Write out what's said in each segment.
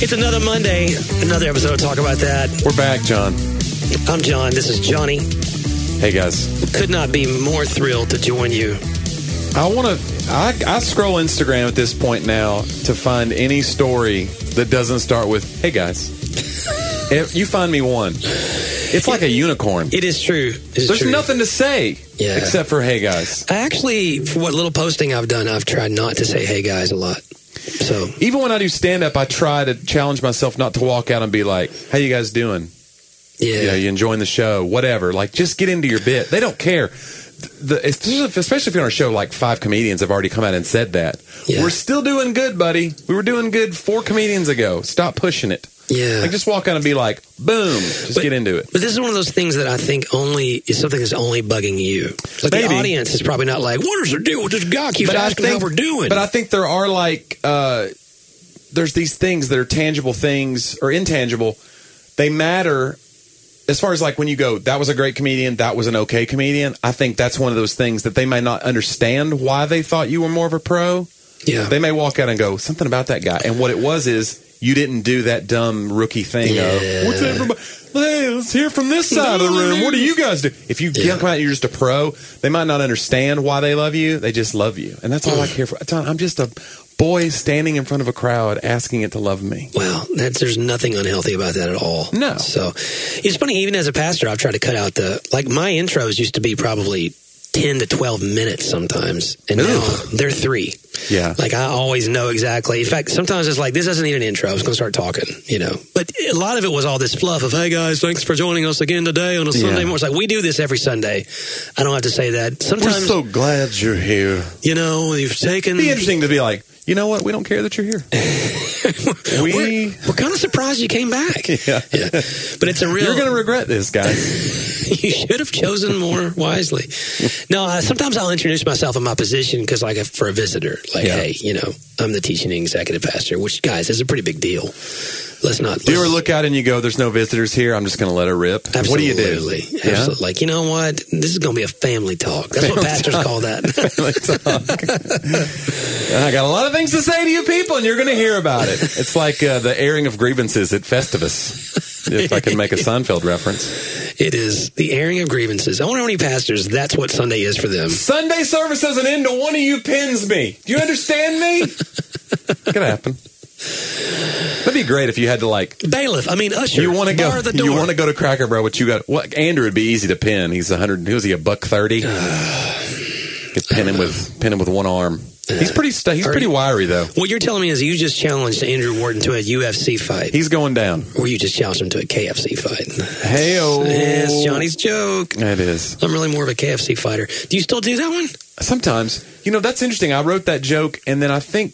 It's another Monday, another episode of Talk About That. We're back, John. I'm John. This is Johnny. Hey, guys. Could not be more thrilled to join you. I want to. I, I scroll Instagram at this point now to find any story that doesn't start with "Hey guys." If you find me one. It's like a unicorn. It is true. It is There's true. nothing to say Yeah. except for "Hey guys." I actually, for what little posting I've done, I've tried not to say "Hey guys" a lot. So Even when I do stand up, I try to challenge myself not to walk out and be like, "How you guys doing? yeah, Yeah, you enjoying the show? Whatever. Like, just get into your bit. They don't care." The, especially if you're on a show like five comedians have already come out and said that. Yeah. We're still doing good, buddy. We were doing good four comedians ago. Stop pushing it. Yeah. Like, just walk out and be like, boom, just But- get into it. But this is one of those things that I think only is something that's only bugging you. Like Maybe. the audience is probably not like, "What is the deal with this guy? Keeps I asking how we're doing." But I think there are like, uh, there's these things that are tangible things or intangible. They matter as far as like when you go, that was a great comedian, that was an okay comedian. I think that's one of those things that they may not understand why they thought you were more of a pro. yeah, They may walk out and go, something about that guy. And what it was is you didn't do that dumb rookie thing Yeah. of, what's everybody? Hey, let's hear from this side of the room. What do you guys do? If you Yeah. come out and you're just a pro, they might not understand why they love you. They just love you. And that's all I mm. care for. I'm just a boy standing in front of a crowd asking it to love me. Well, that's, there's nothing unhealthy about that at all. No. So it's funny, even as a pastor, I've tried to cut out the, like, my intros used to be probably 10 to 12 minutes sometimes. And now they're three. Yeah. Like, I always know exactly. In fact, sometimes it's like, this doesn't need an intro. I was going to start talking, you know. But a lot of it was all this fluff of, hey, guys, thanks for joining us again today on a Sunday Yeah. morning. It's like, we do this every Sunday. I don't have to say that. Sometimes, We're so glad you're here. you know, you've taken. It'd be interesting to be like, you know what? We don't care that you're here. we, We're, we're kind of surprised you came back. yeah. Yeah. But it's a real. You're going to regret this, guys. you should have chosen more wisely. No, uh, sometimes I'll introduce myself in my position because, like, for a visitor, like, Yeah. hey, you know, I'm the teaching executive pastor, which, guys, is a pretty big deal. Let's not. Do you ever look out and you go, "There's no visitors here. I'm just going to let her rip." Absolutely. What do you do? Yeah? Absolutely. Like, you know what? This is going to be a family talk. That's what pastors talk. call that. And I got a lot of things to say to you people, and you're going to hear about it. It's like uh, the airing of grievances at Festivus, if I can make a Seinfeld reference. it is the airing of grievances. I wonder how many pastors that's what Sunday is for them. Sunday service doesn't end till one of you pins me. Do you understand me? Could happen. That'd be great if you had to like. Bailiff, I mean, usher. You want to go? the door. You want to go to Cracker Barrel? What you got? What Andrew would be easy to pin. He's a hundred. Who was he? A buck thirty. Could pin him with pin him with one arm. He's pretty. Stu- he's Are pretty wiry though. What you're telling me is you just challenged Andrew Wharton to a UFC fight, He's going down. or you just challenged him to a KFC fight. Hey, Yes, Johnny's joke. It is. I'm really more of a KFC fighter. Do you still do that one? Sometimes, you know, that's interesting. I wrote that joke, and then I think,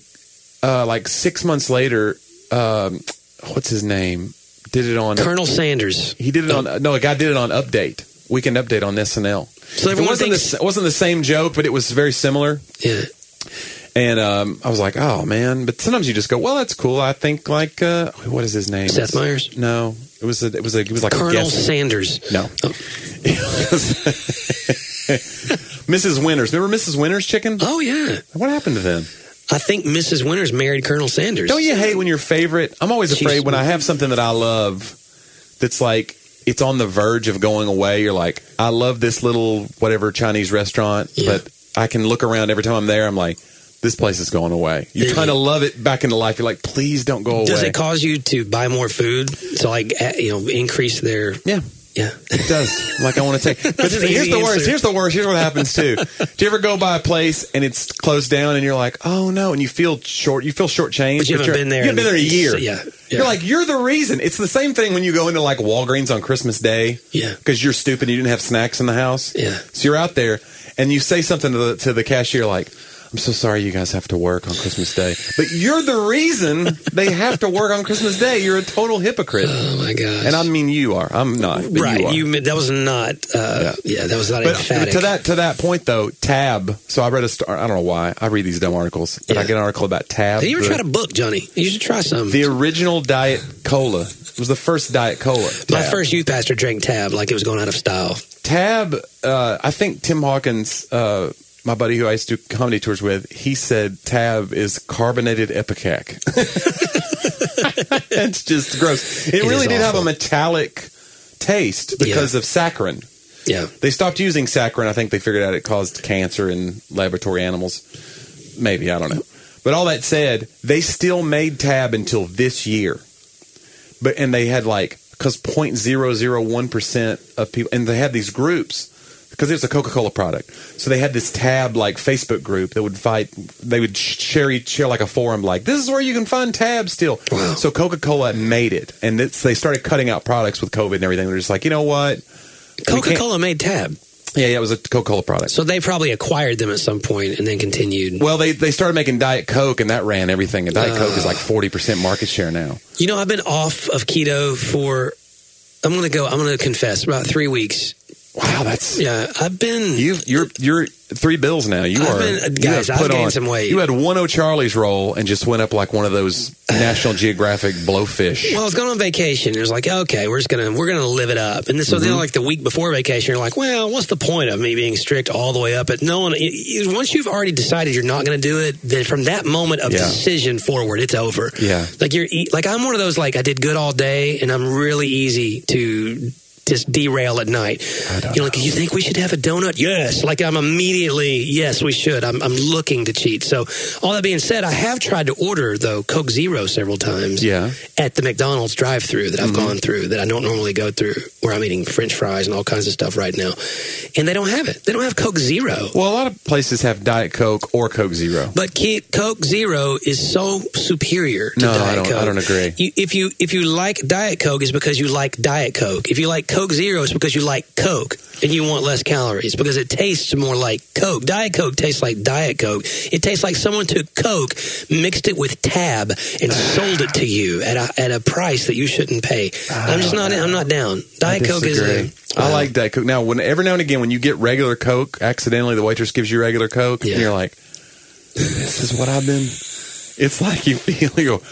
uh, like six months later, um, what's his name? Did it on? Colonel Sanders. He did it on. No, a guy did it on Update Weekend Update on SNL. So It wasn't thinks, the, it wasn't the same joke, but it was very similar. yeah. And um, I was like, oh man! But sometimes you just go, well, that's cool. I think like, uh, what is his name? Seth Meyers? No, it was a, it was a, it was like a Colonel. Sanders. No. Oh. Mrs. Winters. Remember Mrs. Winters chicken? Oh yeah. What happened to them? I think Mrs. Winters married Colonel Sanders. Don't you hate when your favorite? I'm always She's- afraid when I have something that I love that's like it's on the verge of going away. You're like, I love this little whatever Chinese restaurant, Yeah. but I can look around every time I'm there. I'm like, this place is going away. You kind of love it back into life. You're like, please don't go away. Does it cause you to buy more food to like you know increase their yeah. Yeah? It does. Like I want to take. But here's the worst. Here's the worst. Here's what happens too. Do you ever go by a place and it's closed down and you're like, oh no, and you feel short. You feel shortchanged. But you haven't been there You haven't been there a year. yeah, yeah. You're like, you're the reason. It's the same thing when you go into like Walgreens on Christmas Day. Yeah. Because you're stupid. You didn't have snacks in the house. Yeah. So you're out there and you say something to the to the cashier like. I'm so sorry you guys have to work on Christmas Day. But you're the reason they have to work on Christmas Day. You're a total hypocrite. Oh my gosh! And I mean you are. I'm not. right. You. You, that was not. Uh, yeah. that was not But emphatic. to that to that point though, Tab. So I read a story. I don't know why I read these dumb articles, but I get an article about Tab. Have you ever the, tried a book, Johnny? You should try some. the original Diet Cola. It was the first Diet Cola. My first youth pastor drank Tab like it was going out of style. Tab. Uh, I think Tim Hawkins, uh, my buddy who I used to do comedy tours with, he said Tab is carbonated ipecac. it's just gross. It, It really did have a metallic taste because Yeah. of saccharin. Yeah. They stopped using saccharin. I think they figured out it caused cancer in laboratory animals. Maybe I don't know. But all that said, they still made Tab until this year. But and they had like because 0.001 percent of people, and they had these groups because it was a Coca Cola product. So they had this Tab like Facebook group that would fight. They would sh- share each share like a forum like this is where you can find tabs still. Wow. So Coca Cola made it, and it's, they started cutting out products with COVID and everything. They're just like, you know what? Coca Cola made Tab. Yeah, yeah, it was a Coca Cola product. So they probably acquired them at some point and then continued. Well, they they started making Diet Coke, and that ran everything. And Diet uh. Coke is like forty percent market share now. You know, I've been off of keto for, I'm going to go, I'm going to confess, about three weeks. Wow, that's Yeah, I've been. you. You're you're three bills now. You I've are been- you guys, have I've gained on- some weight. You had one O'Charlie's roll and just went up like one of those National Geographic blowfish. Well, I was going on vacation. It was like, okay, we're just gonna we're gonna live it up. And so Mm-hmm. then, like the week before vacation, you're like, well, what's the point of me being strict all the way up? But no one. y- y- Once you've already decided you're not going to do it, then from that moment of Yeah. decision forward, it's over. Yeah. Like you're like I'm one of those like I did good all day, and I'm really easy to. Just derail at night. You know, like you think we should have a donut? Yes. Like I'm immediately yes, we should. I'm, I'm looking to cheat. So all that being said, I have tried to order though Coke Zero several times Yeah. at the McDonald's drive-through that I've Mm-hmm. gone through that I don't normally go through, where I'm eating French fries and all kinds of stuff right now, and they don't have it. They don't have Coke Zero. Well, a lot of places have Diet Coke or Coke Zero. But Coke Zero is so superior to No, I Diet don't- Coke. I don't agree. You, if you if you like Diet Coke, is because you like Diet Coke. If you like Coke Zero, is because you like Coke and you want less calories because it tastes more like Coke. Diet Coke tastes like Diet Coke. It tastes like someone took Coke, mixed it with Tab, and sold it to you at a at a price that you shouldn't pay. I'm just not. I'm not down. Diet Coke is a. I like Diet Coke. Now, when every now and again, when you get regular Coke, accidentally the waitress gives you regular Coke, Yeah. and you're like, "This is what I've been." It's like you feel you go,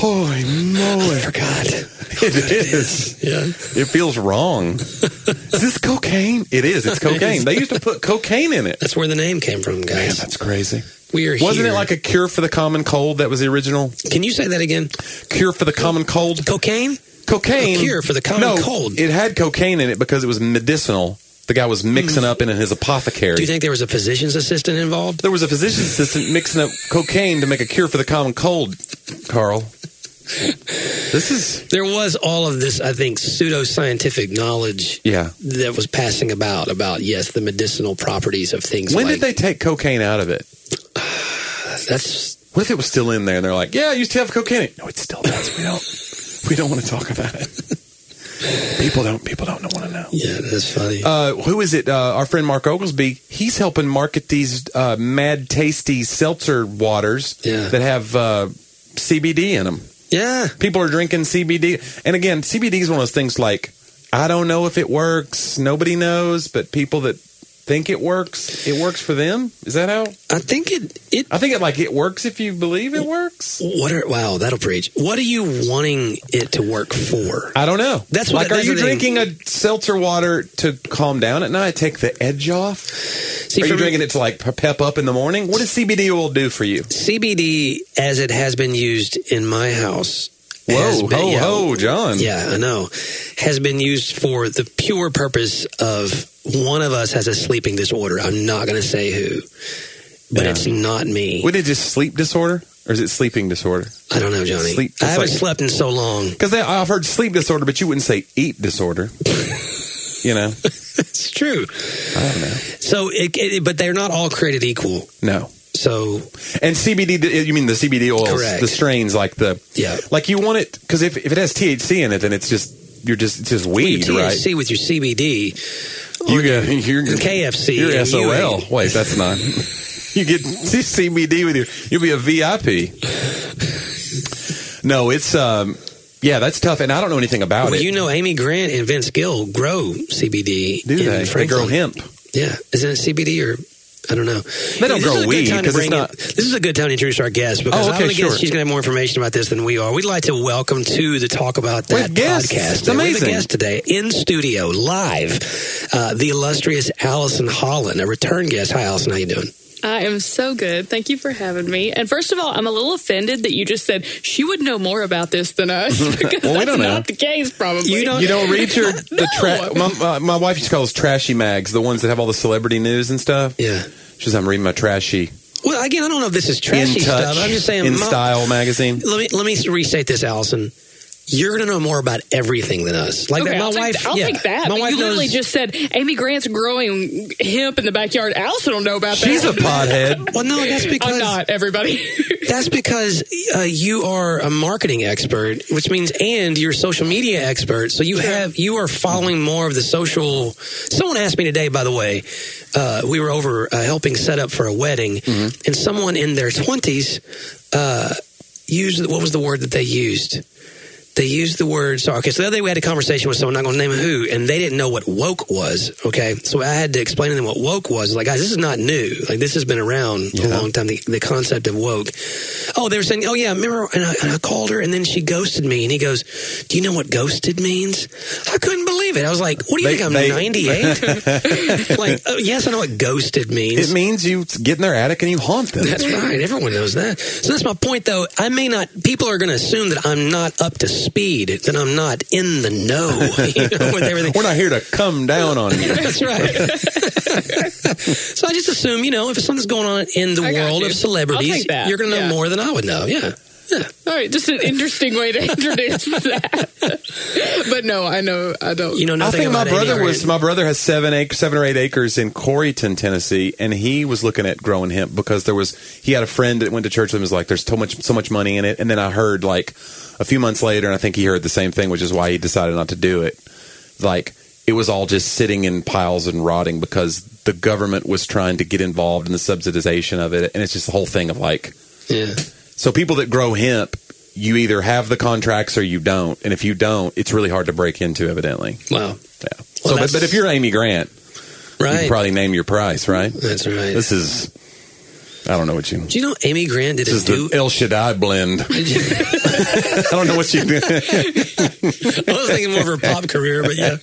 "Holy moly!" I forgot. It is. Yeah. It feels wrong. is this cocaine? It is. It's cocaine. They used to put cocaine in it. That's where the name came from, guys. Man, that's crazy. we are Wasn't here. it like a cure for the common cold? That was the original Can you say that again? cure for the common cold. Cocaine? Cocaine A cure for the common no, cold. It had cocaine in it because it was medicinal. The guy was mixing up in his apothecary. Do you think there was a physician's assistant involved? There was a physician's assistant mixing up cocaine to make a cure for the common cold, Carl. This is, There was all of this, I think, pseudoscientific knowledge yeah. that was passing about about yes, the medicinal properties of things. When like, did they take cocaine out of it? That's What if it was still in there and they're like, yeah, I used to have cocaine. No, it's still there We don't, we don't want to talk about it. People don't, people don't want to know. yeah, that's funny. Uh, who is it? Uh, our friend Mark Oglesby. He's helping market these uh, mad, tasty seltzer waters Yeah. that have uh, CBD in them. yeah, People are drinking CBD, and again, CBD is one of those things. Like I don't know if it works. Nobody knows, but people that think it works, it works for them. Is that how? I think it it. I think it like it works if you believe it works. What are wow? That'll preach. What are you wanting it to work for? I don't know. That's what- like. Are that's you the thing. drinking a seltzer water to calm down at night, take the edge off? See, Are you me- drinking it to like pep up in the morning? What does CBD oil do for you? CBD, as it has been used in my house. Whoa, been- ho, yeah, ho, John. Yeah, I know. Has been used for the pure purpose of one of us has a sleeping disorder. I'm not going to say who, but Yeah. it's not me. Is it just sleep disorder or is it sleeping disorder? I don't know, Johnny. Sleep- I haven't slept in so long. Because I've heard sleep disorder, but you wouldn't say eat disorder. you know, It's true. I don't know. So, it, it, but they're not all created equal. No. So, And CBD, you mean the CBD oils, Correct. the strains, like the yeah. like you want it because if, if it has THC in it, then it's just you're just it's just weed, your right? THC with your CBD, You get you're KFC, You're and you SOL. Wait, that's not. you get CBD with you. You'll be a VIP. No, it's um, yeah, that's tough, and I don't know anything about well, it. you know, Amy Grant and Vince Gill grow CBD. Do they? They grow hemp. Yeah, isn't it CBD or I don't know. They don't This grow is a good weed, time to 'cause it's bring in- this is a good time to introduce our guest because Oh, I'm to sure. guess she's going to have more information about this than we are. We'd like to welcome to the Talk About That podcast. It's We have a guest today in studio live, uh, the illustrious Allison Holland, a return guest. Hi, Allison. How you doing? I am so good. Thank you for having me. And first of all, I'm a little offended that you just said she would know more about this than us because Well, we that's don't know. not the case. Probably You don't- You don't read your the tra- No. my, uh, my wife used to call those trashy mags, the ones that have all the celebrity news and stuff. Yeah. She says I'm reading my trashy Well, again, I don't know if this is trashy in touch stuff. I'm just saying. in my- style magazine. Let me let me restate this, Allison. You're going to know more about everything than us. Like Okay, my I'll, wife. take, I'll yeah, take that. My wife you literally knows- just said Amy Grant's growing hemp in the backyard. Allison don't know about that. She's a pothead. Well, no, that's because I'm not. Everybody. That's because uh, you are a marketing expert, which means and you're a social media expert. So you have you are following more of the social. Someone asked me today, by the way, uh, we were over uh, helping set up for a wedding, and someone in their twenties uh, used what was the word that they used? They used the word. So okay, so the other day we had a conversation with someone. I'm not going to name who, and they didn't know what woke was. Okay, so I had to explain to them what woke was. Like, guys, this is not new. Like, this has been around a long time. The, the concept of woke. Oh, they were saying, oh yeah, remember? And I, and I called her, and then she ghosted me. And he goes, "Do you know what ghosted means?" I couldn't believe it. I was like, "What do you They- think? I'm they- 98." like, oh, yes, I know what ghosted means. It means you get in their attic and you haunt them. That's right. Everyone knows that. So that's my point, though. I may not. People are going to assume that I'm not up to speed. then I'm not in the know. You know, with everything. We're not here to come down on you. That's right. so I just assume, you know, if something's going on in the I world of celebrities, you're going to know Yeah. more than I would know. Yeah. Yeah. All right, just an interesting way to introduce that. but no, I know I don't. You know I think my brother Grant. was my brother has seven acres, seven or eight acres in Corryton, Tennessee, and he was looking at growing hemp because there was he had a friend that went to church with him was like, "There's so much so much money in it," and then I heard like a few months later, and I think he heard the same thing, which is why he decided not to do it. Like it was all just sitting in piles and rotting because the government was trying to get involved in the subsidization of it, and it's just the whole thing of like Yeah. so people that grow hemp. You either have the contracts or you don't, and if you don't, it's really hard to break into. Evidently, Wow. yeah. Well, so, but, but if you're Amy Grant, you can probably name your price, right? That's right. This is, I don't know what you. Do you know Amy Grant did This a is do? the El Shaddai blend. I don't know what you do. I was thinking more of her pop career, but yeah.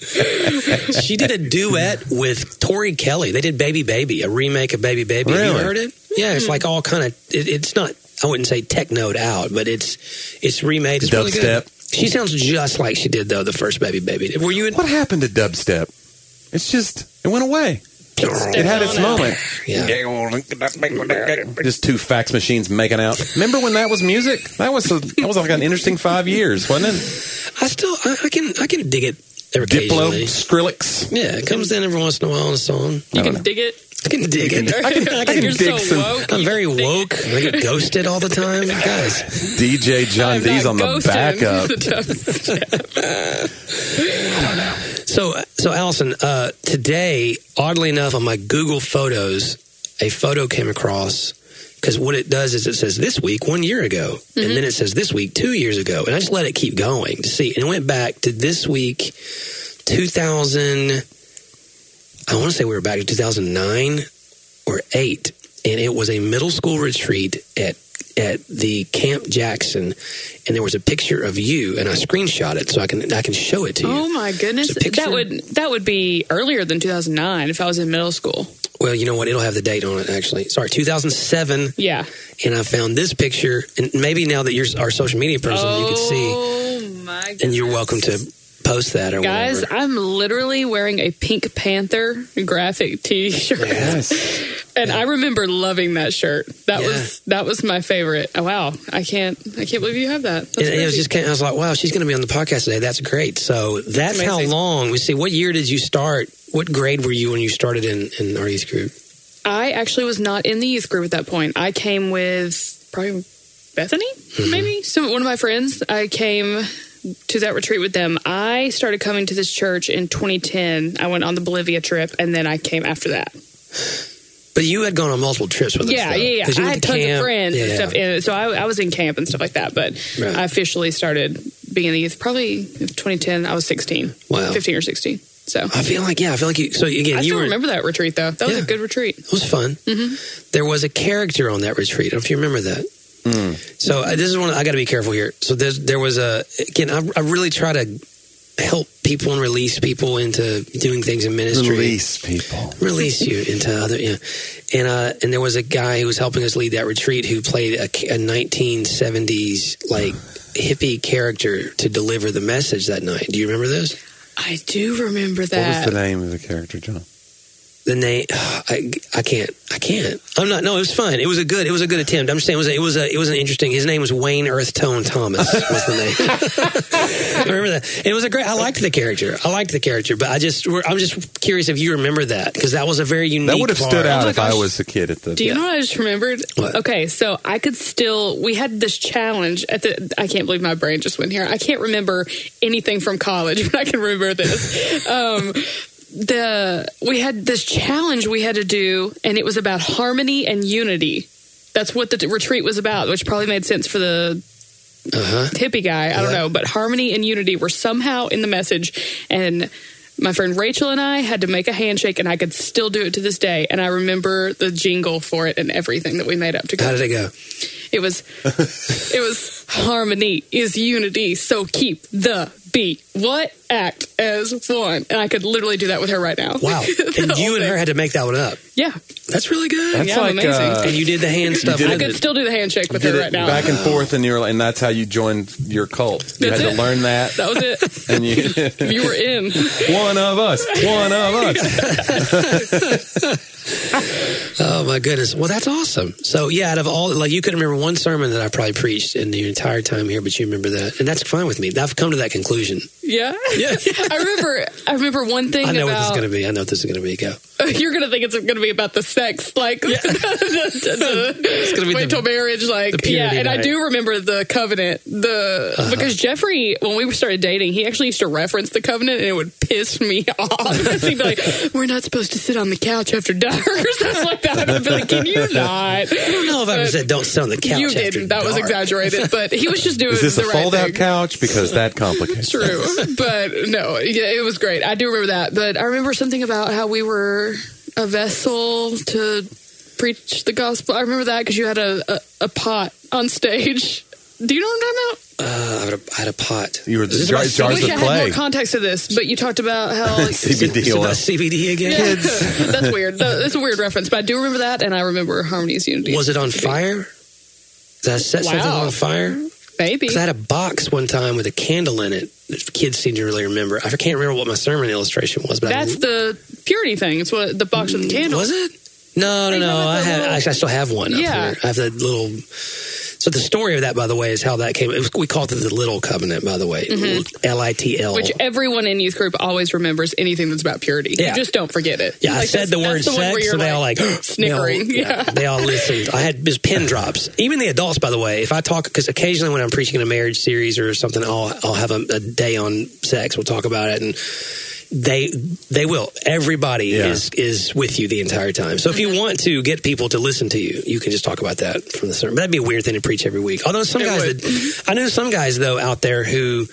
She did a duet with Tori Kelly. They did Baby Baby, a remake of Baby Baby. Have you heard it? Yeah, it's hmm. like all kind of. It, it's not. I wouldn't say technoed out, but it's it's remade. It's really good. Dubstep. She sounds just like she did though the first Baby Baby. Were you in? What happened to dubstep? It's just it went away. It had its moment. Yeah. Just two fax machines making out. Remember when that was music? That was a, that was like an interesting five years, wasn't it? I still I, I can I can dig it every Diplo. Skrillex. Yeah, it comes in every once in a while in a song. you can know. dig it. I can dig it. I can, I can You're dig so some- woke. I'm very woke. I get ghosted all the time, guys. DJ John I'm D's on the ghosting backup. the dubstep. So, so Allison, uh, today, oddly enough, on my Google Photos, a photo came across because what it does is it says this week one year ago, and then it says this week two years ago, and I just let it keep going to see, and it went back to this week, two thousand. I want to say we were back to two thousand nine or eight, and it was a middle school retreat at at the Camp Jackson, and there was a picture of you, and I screenshot it so I can I can show it to you. Oh my goodness, It's a picture. that would that would be earlier than 2009 if I was in middle school. Well, you know what? It'll have the date on it, actually. Sorry, 2007. Yeah. And I found this picture. And maybe now that you're our social media person, you can see. Oh my goodness. And you're welcome to post that or Guys, whatever. I'm literally wearing a Pink Panther graphic T-shirt, Yes. and I remember loving that shirt. That Yeah. was that was my favorite. Oh, wow, I can't I can't believe you have that. That's And it was just I was like, wow, she's going to be on the podcast today. That's great. So that's how long. We see. What year did you start? What grade were you when you started in, in our youth group? I actually was not in the youth group at that point. I came with probably Bethany, Mm-hmm. maybe some one of my friends. I came to that retreat with them. I started coming to this church in 2010. I went on the Bolivia trip, and then I came after that. But you had gone on multiple trips with us. Yeah, though, yeah, yeah. I had to tons camp. of friends and Yeah. stuff, and so I, I was in camp and stuff like that. But Right. I officially started being in the youth probably 2010. I was 16, Wow. 15 or 16. So I feel like, yeah, I feel like you. So again, I you still were. remember that retreat though. That was Yeah. a good retreat. It was fun. Mm-hmm. There was a character on that retreat. I don't know if you remember that. So uh, this is one. I got to be careful here. So there's, there was a again. I, I really try to help people and release people into doing things in ministry. Release people. Release you into other, yeah. And uh, and there was a guy who was helping us lead that retreat who played a, a 1970s like hippie character to deliver the message that night. Do you remember this? I do remember that. What was the name of the character, John? The name I, I can't I can't I'm not no it was fun it was a good it was a good attempt I'm just saying it was a, it was a, it was an interesting his name was Wayne Earth Tone Thomas was the name I remember that it was a great I liked the character I liked the character but I just I'm just curious if you remember that because that was a very unique That would have stood out Oh my if I gosh. was a kid at the. Do you know what I just remembered? What? Okay, so I could still. We had this challenge at the. I can't believe my brain just went here. I can't remember anything from college, but I can remember this. Um, the we had this challenge we had to do, and it was about harmony and unity. That's what the retreat was about, which probably made sense for the uh-huh hippie guy. I don't Yeah. know, but harmony and unity were somehow in the message, and my friend Rachel and I had to make a handshake, and I could still do it to this day. And I remember the jingle for it and everything that we made up to how did it go It was, it was harmony is unity. So keep the What act as one? And I could literally do that with her right now. wow and you and her had to make that one up yeah, that's really good That's Yeah, like amazing. uh, and you did the hand stuff I could it. still do the handshake with did her right now. back and forth, and you're and that's how you joined your cult. You That's had it. to learn that, that was it. and you You were in. one of us, one of us. Oh my goodness! Well, that's awesome. So yeah, out of all, like you could remember one sermon that I probably preached in the entire time here, but you remember that, and that's fine with me. I've come to that conclusion. Yeah. Yeah. I remember I remember one thing I know what this is going to be. I know what this is going to be. Go. you're gonna think it's gonna be about the sex, like the, the, gonna be wait the- till marriage, like the yeah. And I do remember the covenant, the uh-huh. because Jeffrey, when we started dating, he actually used to reference the covenant, and it would piss me off. He'd be like, "We're not supposed to sit on the couch after dark," or something like that. And I'd be like, "Can you not?" I don't know if I ever said don't sit on the couch. You after didn't. That was exaggerated, but he was just doing Is this the a right fold-out thing. couch? Because that complicates. True, but no, yeah, it was great. I do remember that, but I remember something about how we were a vessel to preach the gospel. I remember that because you had a, a, a pot on stage. Do you know what I'm talking Uh, I, had a, I had a pot. You were the Is this jar- about jars about? I wish of I had more context to this, but you talked about how CBD It's oil. about CBD again. Yeah. that's weird. That- That's a weird reference, but I do remember that, and I remember harmony's unity. Was it on fire? Did I set something on fire? Maybe. Because I had a box one time with a candle in it. that Kids seem to really remember. I can't remember what my sermon illustration was, but That's I, the purity thing. It's what the box with the mm, candle. Was it? No, no, no. I have. little- I still have one. up Yeah. here. I have that little. So the story of that, by the way, is how that came. It was, we called it the Little Covenant, by the way. L I T L. Mm-hmm. Which everyone in youth group always remembers anything that's about purity. Yeah. You just don't forget it. Yeah, I said the word that's the one where sex, so they all like snickering. they all- yeah. they all listened. I had just pin drops. Even the adults, by the way, if I talk, because occasionally when I'm preaching in a marriage series or something, I'll I'll have a, a day on sex. We'll talk about it, and they they will. Everybody Yeah. is is with you the entire time. So if Mm-hmm. you want to get people to listen to you, you can just talk about that from the sermon. But that'd be a weird thing to preach every week. Although some It guys, that, I know some guys though out there who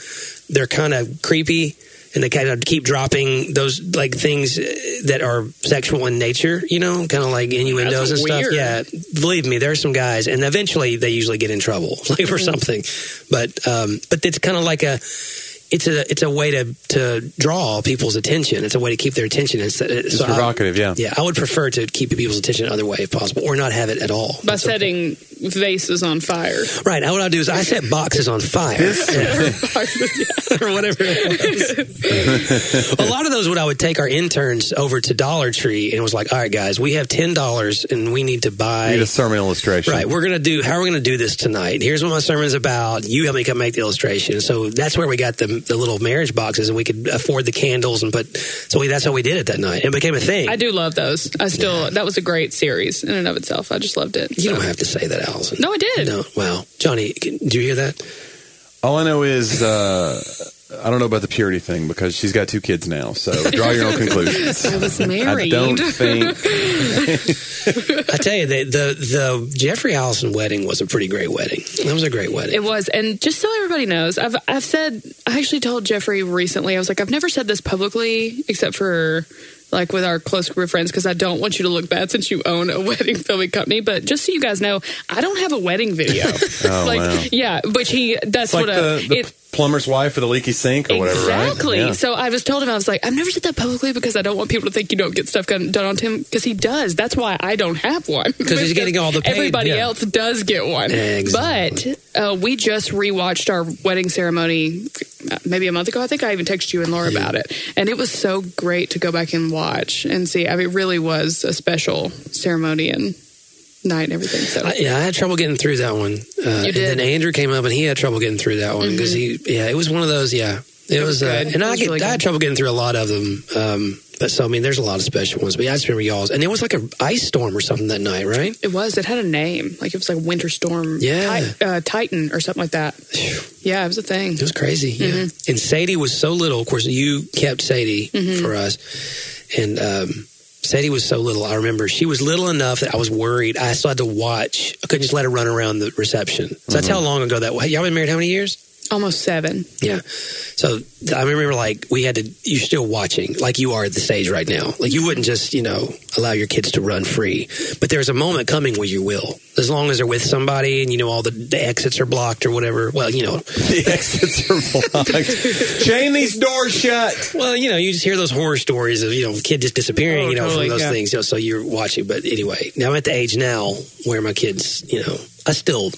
they're kind of creepy and they kind of keep dropping those like things uh, that are sexual in nature, you know, kind of like innuendos That's and stuff. weird. Yeah, believe me, there are some guys, and eventually they usually get in trouble, like for something. But um, but it's kind of like a. It's a it's a way to, to draw people's attention. It's a way to keep their attention. It's, It's so I- provocative, yeah. yeah, I would prefer to keep people's attention other way if possible, or not have it at all. By That's okay. Setting vases on fire. right, what I do is I set boxes on fire. Yeah. or whatever. It was. a lot of those, what I would take our interns over to Dollar Tree and it was like, all right, guys, we have ten dollars and we need to buy. Need a sermon illustration. Right, we're gonna do. How are we gonna do this tonight? Here's what my sermon's about. You help me come make the illustration. So that's where we got the the little marriage boxes, and we could afford the candles and put. So we, that's how we did it that night. It became a thing. I do love those. I still that was a great series in and of itself. I just loved it. You So- don't have to say that, Allison. No, I did. No, wow, Johnny, can- do you hear that? All I know is uh, I don't know about the purity thing because she's got two kids now. So draw your own conclusions. I was married. I don't think I tell you, the, the the Jeffrey Allison wedding was a pretty great wedding. That was a great wedding. It was, and just so everybody knows, I've I've said I actually told Jeffrey recently. I was like, I've never said this publicly except for like with our close group of friends because I don't want you to look bad since you own a wedding filming company. But just so you guys know, I don't have a wedding video. Oh, like, wow. yeah, which he that's it's like what a the, the it. Plumber's wife with a leaky sink or whatever, right? Exactly. Yeah. So I was told him I was like, I've never said that publicly because I don't want people to think you don't get stuff done done on him because he does. That's why I don't have one. Because he's getting all the paid, Everybody yeah. else does get one. Exactly. But uh, we just rewatched our wedding ceremony uh, maybe a month ago. I think I even texted you and Laura about it, and it was so great to go back and watch and see. I mean, it really was a special ceremony and night and everything. So I, yeah, I had trouble getting through that one. Uh, You And did. Mm-hmm. then Andrew came up and he had trouble getting through that one because he, yeah, it was one of those. Yeah, it, was was, uh, and It I get, really I had trouble getting through a lot of them. Um, but so I mean, there's a lot of special ones. But yeah, I just remember y'all's, and it was like a ice storm or something that night, right? it was. It had a name, like it was like Winter Storm, Yeah. Ti- uh, Titan or something like that. Yeah, it was a thing. It was crazy. Yeah. Mm-hmm. And Sadie was so little. Of course, you kept Sadie Mm-hmm. for us, and um, Sadie was so little. I remember she was little enough that I was worried. I still had to watch. I couldn't just let her run around the reception. So Mm-hmm. that's how long ago that was. Y'all been married how many years? Almost seven. Yeah. So I remember like we had to, you're still watching like you are at the stage right now. Like you wouldn't just, you know, allow your kids to run free. But there's a moment coming where you will. As long as they're with somebody and you know all the, the exits are blocked or whatever. Well, you know, The exits are blocked. Chain these doors shut. well, you know, you just hear those horror stories of, you know, kid just disappearing, Oh, you know, totally, from those yeah. things. You know, so you're watching. But anyway, now I'm at the age now where my kids, you know, I still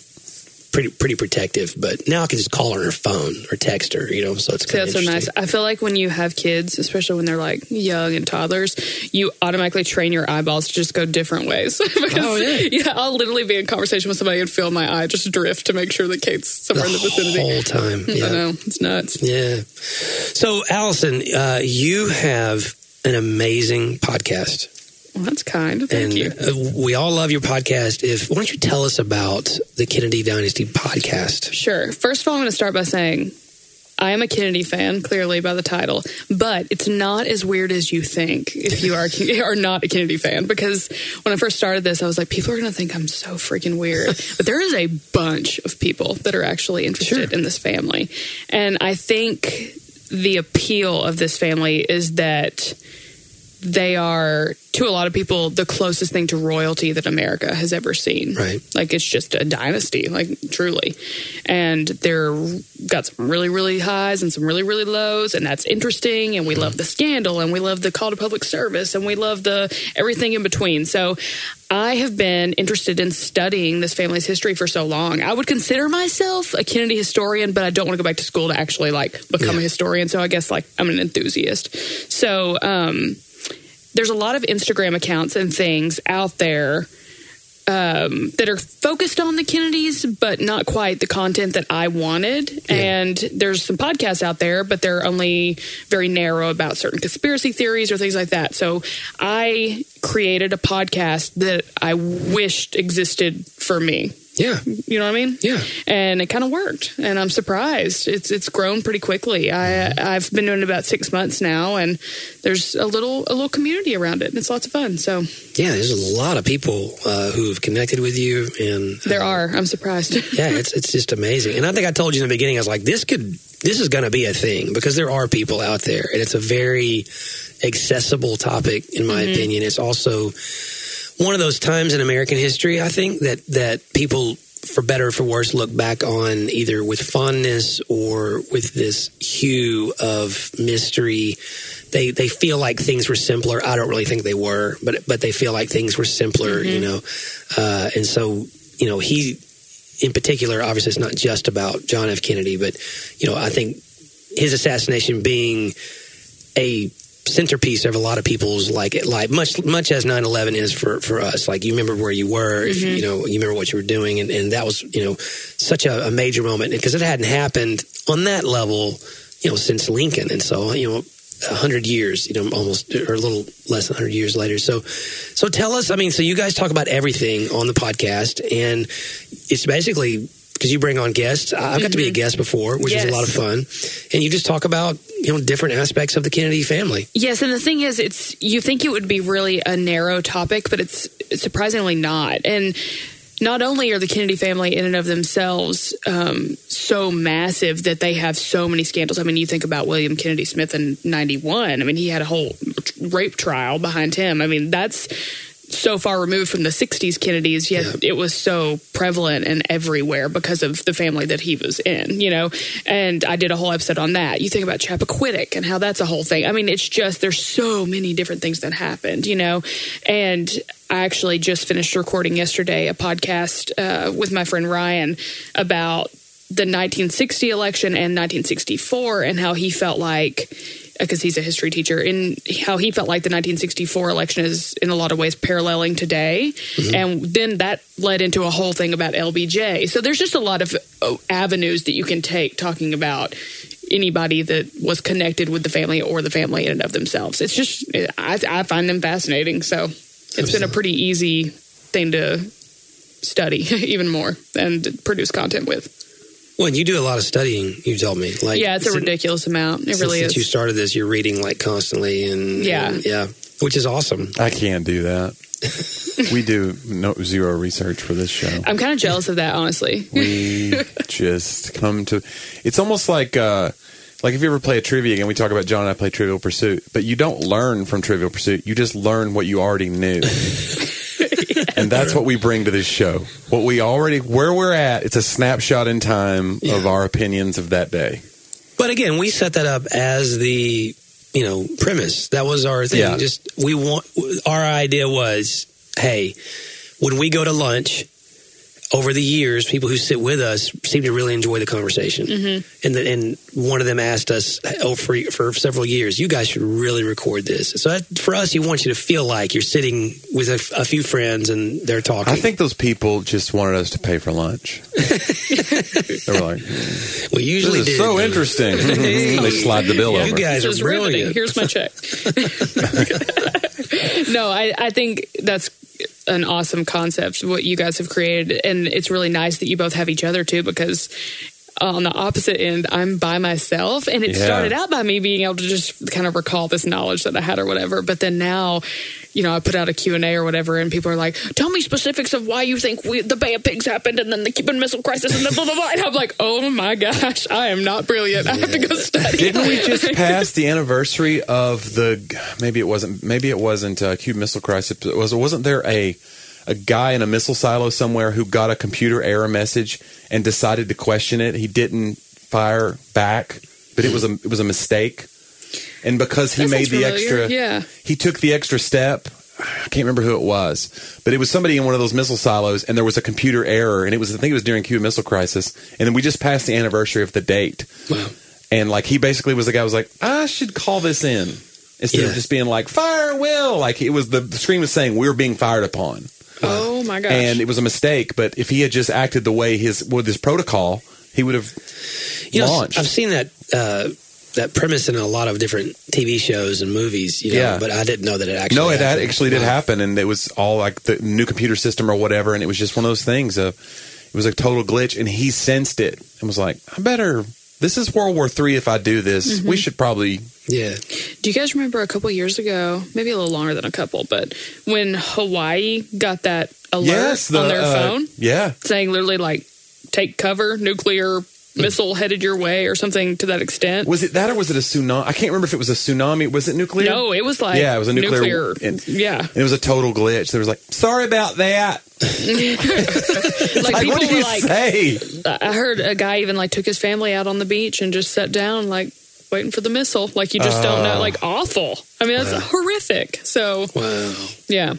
pretty pretty protective, but now I can just call her on her phone or text her, you know, so it's kind that's so nice. I feel like when you have kids, especially when they're like young and toddlers, you automatically train your eyeballs to just go different ways. because, Oh, yeah. yeah, I'll literally be in conversation with somebody and feel my eye just drift to make sure that Kate's somewhere in the vicinity. whole time. Yeah. I know it's nuts. Yeah. So, Allison, uh, you have an amazing podcast, Well, that's kind. Thank and you. uh, we all love your podcast. If why don't you tell us about the Kennedy Dynasty podcast? Sure. First of all, I'm going to start by saying I am a Kennedy fan, clearly by the title, but it's not as weird as you think if you are are not a Kennedy fan. Because when I first started this, I was like, people are going to think I'm so freaking weird. but there is a bunch of people that are actually interested in this family, and I think the appeal of this family is that they are to a lot of people the closest thing to royalty that America has ever seen. Right. Like it's just a dynasty, like truly. And they're got some really, really highs and some really, really lows, and that's interesting. And we love the scandal and we love the call to public service and we love the everything in between. So I have been interested in studying this family's history for so long. I would consider myself a Kennedy historian, but I don't want to go back to school to actually like become Yeah. a historian. So I guess like I'm an enthusiast. So um there's a lot of Instagram accounts and things out there um, that are focused on the Kennedys, but not quite the content that I wanted. And there's some podcasts out there, but they're only very narrow about certain conspiracy theories or things like that. So I created a podcast that I wished existed for me. Yeah. You know what I mean? Yeah. And it kind of worked, and I'm surprised. It's it's grown pretty quickly. I I've been doing it about six months now, and there's a little a little community around it, and it's lots of fun. So Yeah. There's a lot of people uh, who've connected with you, and there are. I'm surprised. yeah, it's it's just amazing. And I think I told you in the beginning, I was like, this could this is going to be a thing because there are people out there, and it's a very accessible topic, in my opinion. It's also one of those times in American history, I think that that people. For better or for worse, look back on either with fondness or with this hue of mystery. They they feel like things were simpler. I don't really think they were, but but they feel like things were simpler, you know. Uh, and so you know he in particular, obviously, it's not just about John F. Kennedy, but you know, I think his assassination being a centerpiece of a lot of people's like life, much much as 9-11 is for for us. Like you remember where you were, if mm-hmm. you know, you remember what you were doing, and, and that was you know such a, a major moment because it hadn't happened on that level, you know, since Lincoln, and so you know. A hundred years, you know, almost or a little less than hundred years later. So, so tell us. I mean, so you guys talk about everything on the podcast, and it's basically because you bring on guests. I've got to be a guest before, which is a lot of fun, and you just talk about you know different aspects of the Kennedy family. Yes, and the thing is, it's you think it would be really a narrow topic, but it's surprisingly not. And not only are the Kennedy family in and of themselves um, so massive that they have so many scandals. I mean, you think about William Kennedy Smith in '91. I mean, he had a whole rape trial behind him. I mean, that's so far removed from the 60s Kennedys, yet Yeah. it was so prevalent and everywhere because of the family that he was in, you know? And I did a whole episode on that. You think about Chappaquiddick and how that's a whole thing. I mean, it's just, there's so many different things that happened, you know? And I actually just finished recording yesterday a podcast uh, with my friend Ryan about the 1960 election and 1964 and how he felt like because he's a history teacher in how he felt like the 1964 election is in a lot of ways paralleling today. And then that led into a whole thing about lbj so there's just a lot of uh, avenues that you can take talking about anybody that was connected with the family or the family in and of themselves. It's just i, I find them fascinating. So it's been a pretty easy thing to study even more and produce content with Well, and you do a lot of studying. You tell me, like, yeah it's a since- ridiculous amount it since- really since is you started this, you're reading like constantly, and Yeah. and- yeah, which is awesome. I can't do that. we do no zero research for this show. i'm kind of jealous of that honestly We just come to. It's almost like uh, like if you ever play a trivia game. We talk about John and I play Trivial Pursuit, but you don't learn from Trivial Pursuit. You just learn what you already knew. And that's what we bring to this show. What we already, where we're at, it's a snapshot in time of our opinions of that day. But again, we set that up as the you know premise. That was our thing. Yeah. Just we want our idea was, hey, when we go to lunch. Over the years, people who sit with us seem to really enjoy the conversation, Mm-hmm. and the, and one of them asked us oh, for for several years, you guys should really record this. So that, for us, you want you to feel like you're sitting with a, a few friends and they're talking. I think those people just wanted us to pay for lunch. they were like, we usually "This is did. so interesting." they slide the bill Yeah. over. You guys This is are riveting. Here's my check. no, I, I think that's an awesome concept, what you guys have created. And it's really nice that you both have each other too, because on the opposite end, I'm by myself. And it Yeah. started out by me being able to just kind of recall this knowledge that I had or whatever. But then now, you know, I put out a Q&A or whatever, and people are like, tell me specifics of why you think we, the Bay of Pigs happened and then the Cuban Missile Crisis and then blah, blah, blah. And I'm like, oh my gosh, I am not brilliant. I have to go study. Didn't we just pass the anniversary of the? Maybe it wasn't. Maybe it wasn't uh, Cuban Missile Crisis. It was. Wasn't there a a guy in a missile silo somewhere who got a computer error message and decided to question it? He didn't fire back, but it was a it was a mistake. And because he That made the familiar. extra, Yeah. he took the extra step. I can't remember who it was, but it was somebody in one of those missile silos, and there was a computer error, and it was I think it was during Cuban Missile Crisis, and then we just passed the anniversary of the date, Wow. and like he basically was the guy who was like, I should call this in instead Yeah. of just being like fire will. Like it was the, the screen was saying we're being fired upon, Oh my gosh. and it was a mistake. But if he had just acted the way his with his protocol, he would have You know, launched. I've seen that uh, that premise in a lot of different TV shows and movies. You know, Yeah. but I didn't know that it actually. no, it happened. actually did Wow. happen, and it was all like the new computer system or whatever, and it was just one of those things. Of it was a total glitch, and he sensed it and was like, I better. This is World War Three. If I do this, Mm-hmm. we should probably. Yeah, Do you guys remember a couple years ago, maybe a little longer than a couple, but when Hawaii got that alert yes, the, on their uh, phone Yeah, saying literally like take cover, nuclear missile headed your way or something to that extent? Was it that or was it a tsunami? I can't remember if it was a tsunami. Was it nuclear? no, it was like Yeah, it was a nuclear- nuclear and- yeah. And it was a total glitch. There was like, sorry about that. Like, Like, people what did were you like say? I heard a guy even like took his family out on the beach and just sat down like waiting for the missile. Like you just don't know. Oh. Like awful. I mean, that's horrific. So wow. yeah.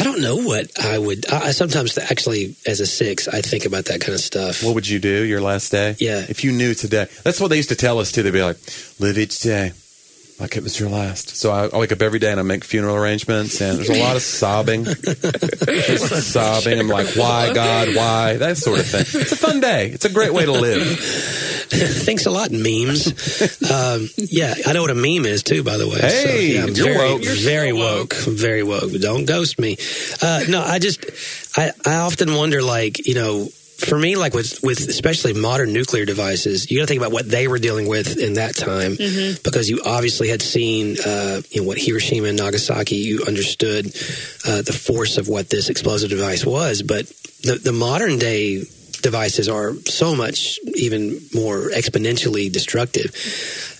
I don't know what I would. I, I sometimes actually, as a six, I think about that kind of stuff. What would you do your last day? Yeah. If you knew today. That's what they used to tell us too. They'd be like, live each day like it was your last. So I, I wake up every day and I make funeral arrangements and there's a lot of sobbing. Just sobbing. I'm like, why, God, why? That sort of thing. It's a fun day. It's a great way to live. Thanks a lot, memes. um, yeah, I know what a meme is too. By the way, Hey, yeah, I'm you're very, woke. You're very woke. woke, very woke. Don't ghost me. Uh, no, I just, I, I often wonder, like, you know, for me, like with with especially modern nuclear devices, you got to think about what they were dealing with in that time, because you obviously had seen, uh, you know, what Hiroshima and Nagasaki. You understood uh, the force of what this explosive device was, but the the modern day devices are so much even more exponentially destructive.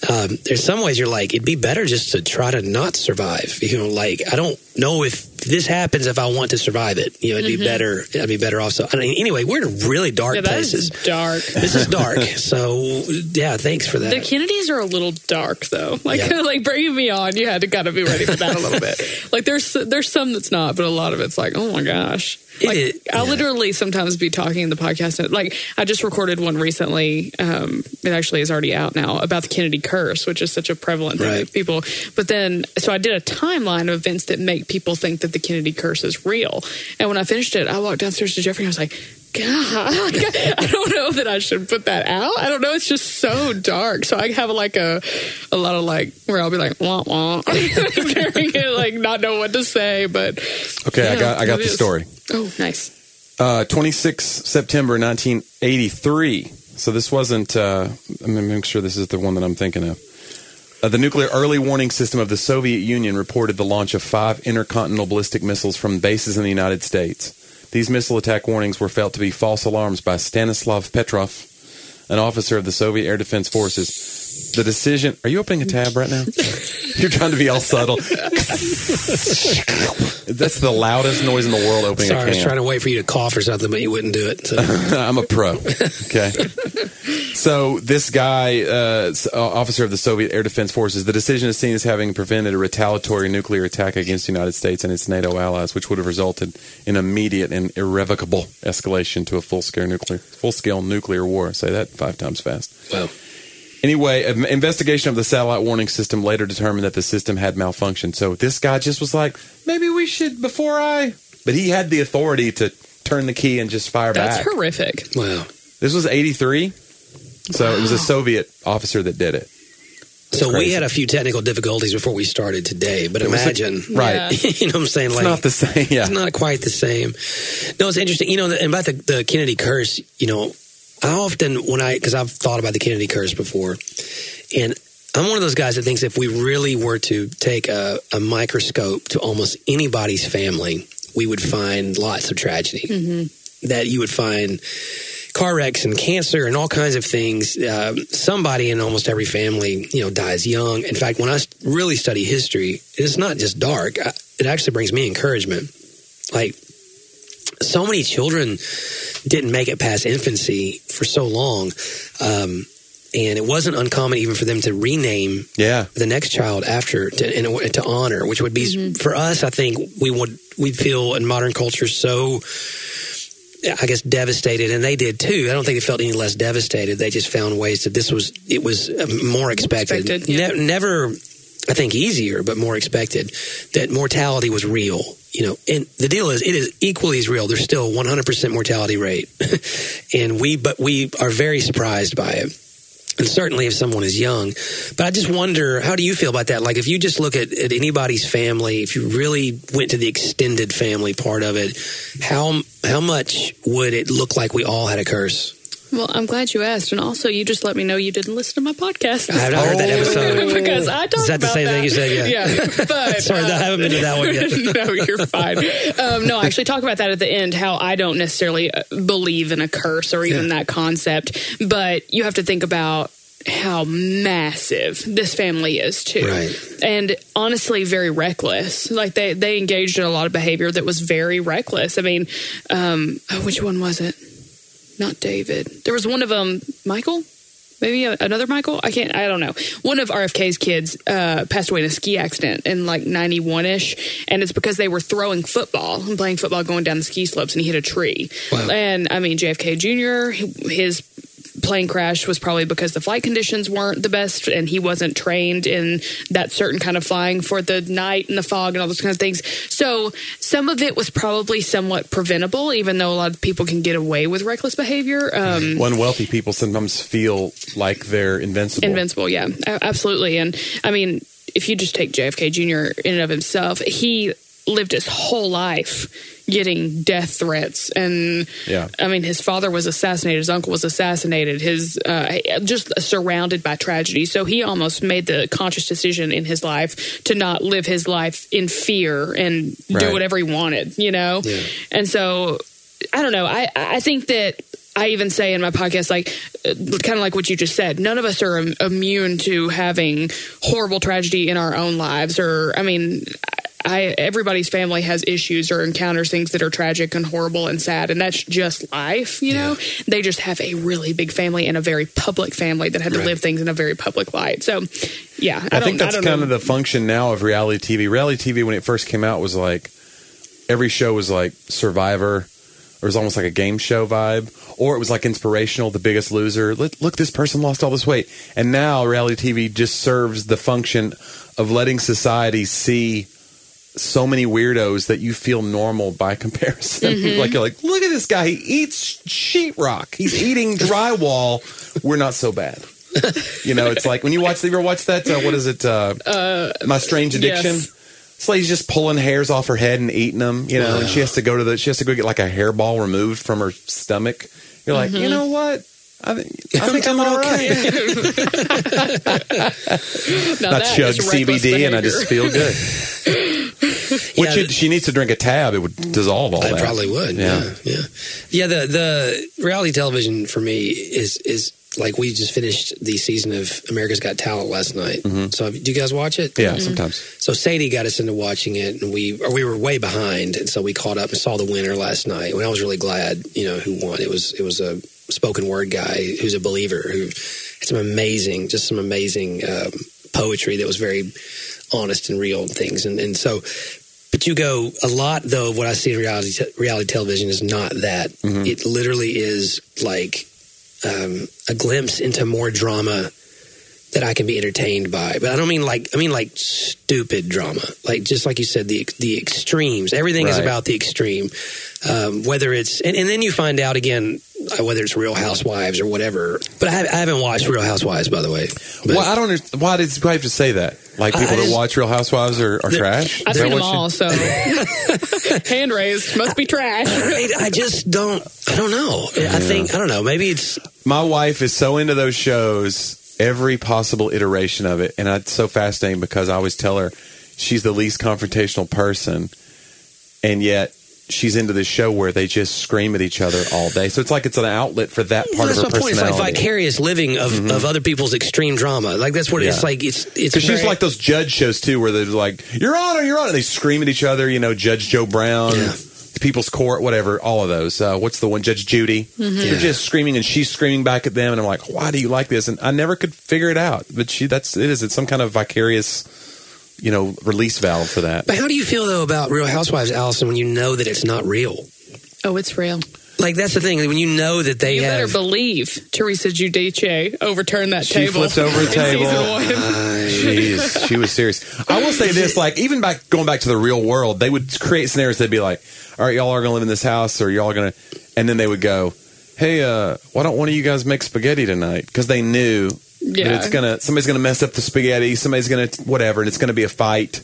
Um, there's some ways you're like, it'd be better just to try to not survive. You know, like I don't know if this happens if I want to survive it. You know, it'd be better. I'd be better off. So I mean, anyway, we're in really dark Mm-hmm. Yeah, places. dark. This is dark. so yeah, thanks for that. The Kennedys are a little dark, though. Like, Yeah. like bringing me on, you had to kind of be ready for that a little bit. Like, there's there's some that's not, but a lot of it's like, oh my gosh. It Like, is- I'll yeah. literally sometimes be talking in the podcast. and, Like, I just recorded one recently. Um, it actually is already out now about the Kennedy curse, which is such a prevalent thing Right. that people. But then, so I did a timeline of events that make people think that the Kennedy curse is real. And when I finished it, I walked downstairs to Jeffrey and I was like, God, I don't know that I should put that out. I don't know. It's just so dark. So I have like a a lot of like where I'll be like wah wah, during it, like not know what to say. But Okay, I got I got the is. story. oh, nice. Uh, 26 September 1983. So this wasn't. Uh, I'm gonna make sure this is the one that I'm thinking of. Uh, the nuclear early warning system of the Soviet Union reported the launch of five intercontinental ballistic missiles from bases in the United States. These missile attack warnings were felt to be false alarms by Stanislav Petrov, an officer of the Soviet Air Defense Forces. The decision. Are you opening a tab right now? You're trying to be all subtle. That's the loudest noise in the world opening Sorry, a I can. was trying to wait for you to cough or something, but you wouldn't do it. So. I'm a pro. Okay. so this guy, uh, officer of the Soviet Air Defense Forces, the decision is seen as having prevented a retaliatory nuclear attack against the United States and its NATO allies, which would have resulted in immediate and irrevocable escalation to a full-scale nuclear full-scale nuclear war. Say that five times fast. well, Anyway, an investigation of the satellite warning system later determined that the system had malfunctioned. So this guy just was like, maybe we should before I. But he had the authority to turn the key and just fire That's back. That's horrific. wow. This was 83. So it was a Soviet officer that did it. So we had a few technical difficulties before we started today, but was a- imagine, right. Yeah. you know what I'm saying? It's like, not the same. Yeah. It's not quite the same. No, it's interesting. You know, and about the, the Kennedy curse, you know, I often, when I, because I've thought about the Kennedy curse before, and I'm one of those guys that thinks if we really were to take a, a microscope to almost anybody's family, we would find lots of tragedy. That you would find car wrecks and cancer and all kinds of things. Uh, somebody in almost every family, you know, dies young. In fact, when I really study history, it's not just dark. I, it actually brings me encouragement. Like, so many children didn't make it past infancy for so long. Um, and it wasn't uncommon even for them to rename Yeah. the next child after to, in a, to honor, which would be for us. I think we would we feel in modern culture so. I guess devastated, and they did too. I don't think they felt any less devastated. They just found ways that this was it was uh, more expected. expected, yeah. Ne- never, I think, easier, but more expected. That mortality was real. You know, and the deal is, it is equally as real. There's still 100% mortality rate, and we, but we are very surprised by it and certainly if someone is young. But I just wonder, how do you feel about that? Like, if you just look at, at anybody's family, if you really went to the extended family part of it, how how much would it look like we all had a curse? Well, I'm glad you asked, and also you just let me know you didn't listen to my podcast. I have not heard that Oh. episode. because I talked Is that the about same thing you said? Yeah. Yeah, but Sorry, I haven't been to that one yet. no, you're fine. Um, no, I actually talk about that at the end. How I don't necessarily uh, believe in a curse or even Yeah. that concept, but you have to think about how massive this family is too, Right. and honestly, very reckless. Like they they engaged in a lot of behavior that was very reckless. I mean, um, oh, which one was it? Not David. There was one of them, Michael. Maybe another Michael. I can't. I don't know. One of RFK's kids uh, passed away in a ski accident in like ninety one ish, and it's because they were throwing football and playing football going down the ski slopes, and he hit a tree. Wow. And I mean, JFK Jr. His plane crash was probably because the flight conditions weren't the best, and he wasn't trained in that certain kind of flying for the night and the fog and all those kind of things. So some of it was probably somewhat preventable, even though a lot of people can get away with reckless behavior. Um, When wealthy people sometimes feel like they're invincible. Invincible, yeah, absolutely. And I mean, if you just take JFK Jr. in and of himself, he lived his whole life getting death threats and Yeah. i mean his father was assassinated his uncle was assassinated his uh, just surrounded by tragedy so he almost made the conscious decision in his life to not live his life in fear and Right. do whatever he wanted you know Yeah. and so I don't know. I I think that I even say in my podcast, like kind of like what you just said. None of us are im- immune to having horrible tragedy in our own lives, or I mean. I everybody's family has issues or encounters things that are tragic and horrible and sad, and that's just life. You know, they just have a really big family and a very public family that had to Right. live things in a very public light. So, yeah, I, I, don't, think that's I kind know. of the function now of reality TV. Reality TV, when it first came out, was like every show was like Survivor, or it was almost like a game show vibe, or it was like inspirational. The Biggest Loser. Look, look, this person lost all this weight, and now reality TV just serves the function of letting society see so many weirdos that you feel normal by comparison. Mm-hmm. like you're like, look at this guy. He eats sheetrock. He's eating drywall. We're not so bad. You know, it's like when you watch. You ever watch that? Uh, what is it? Uh, My Strange Addiction. yes. It's like she's just pulling hairs off her head and eating them. You know, and she has to go to the. She has to go get like a hairball removed from her stomach. You're like, Mm-hmm. you know what? I, think I think I'm all right. Now I that chug is reckless CBD and I just feel good. Which Yeah, it, she needs to drink a tab. It would dissolve all I that. probably would. Yeah. Yeah, yeah, yeah. The the reality television for me is is like we just finished the season of America's Got Talent last night. So do you guys watch it? Mm-hmm. Yeah, sometimes. So Sadie got us into watching it, and we or we were way behind, and so we caught up and saw the winner last night. And I was really glad, you know, who won. It was it was a spoken word guy who's a believer who had some amazing, just some amazing um, poetry that was very honest and real and things. And and so, but you go a lot though. Of what I see in reality te- reality television is not that. It literally is like um, a glimpse into more drama that I can be entertained by. But I don't mean like I mean like stupid drama. Like just like you said, the the extremes. Everything is about the extreme. Um, whether it's and, and then you find out again uh, whether it's Real Housewives or whatever. But I, I haven't watched Real Housewives by the way. But Well, I don't. understand- Why does why have to say that? Like people I that watch Real Housewives are, are trash. I've seen them what you- all, so hand raised must be trash. I, I just don't. I don't know. I think I don't know. Maybe it's My wife is so into those shows, every possible iteration of it, and it's so fascinating because I always tell her she's the least confrontational person, and yet she's into this show where they just scream at each other all day. So it's like it's an outlet for that part that's of her my point. It's like vicarious living of, of other people's extreme drama. Like that's what it's Mm-hmm. Like. It's it's Because she's like those judge shows too, where they're like, "You're on, or you're on," and they scream at each other. You know, Judge Joe Brown, Yeah. People's Court, whatever. All of those. Uh, what's the one? Judge Judy. They're just screaming, and she's screaming back at them. And I'm like, "Why do you like this?" And I never could figure it out. But she, that's it is. It's some kind of vicarious, you know, release valve for that. But how do you feel though about Real Housewives, Allison, when you know that it's not real? Oh, it's real. Like that's the thing. When you know that they You better believe Teresa Giudice overturned that She table. flipped over a table. season one. She was serious. I will say this: like even back going back to the real world, they would create scenarios. They'd be like, "All right, y'all are going to live in this house, or y'all are going to," and then they would go, "Hey, uh, why don't one of you guys make spaghetti tonight?" Because they knew that it's gonna somebody's gonna mess up the spaghetti, somebody's gonna whatever, and it's gonna be a fight,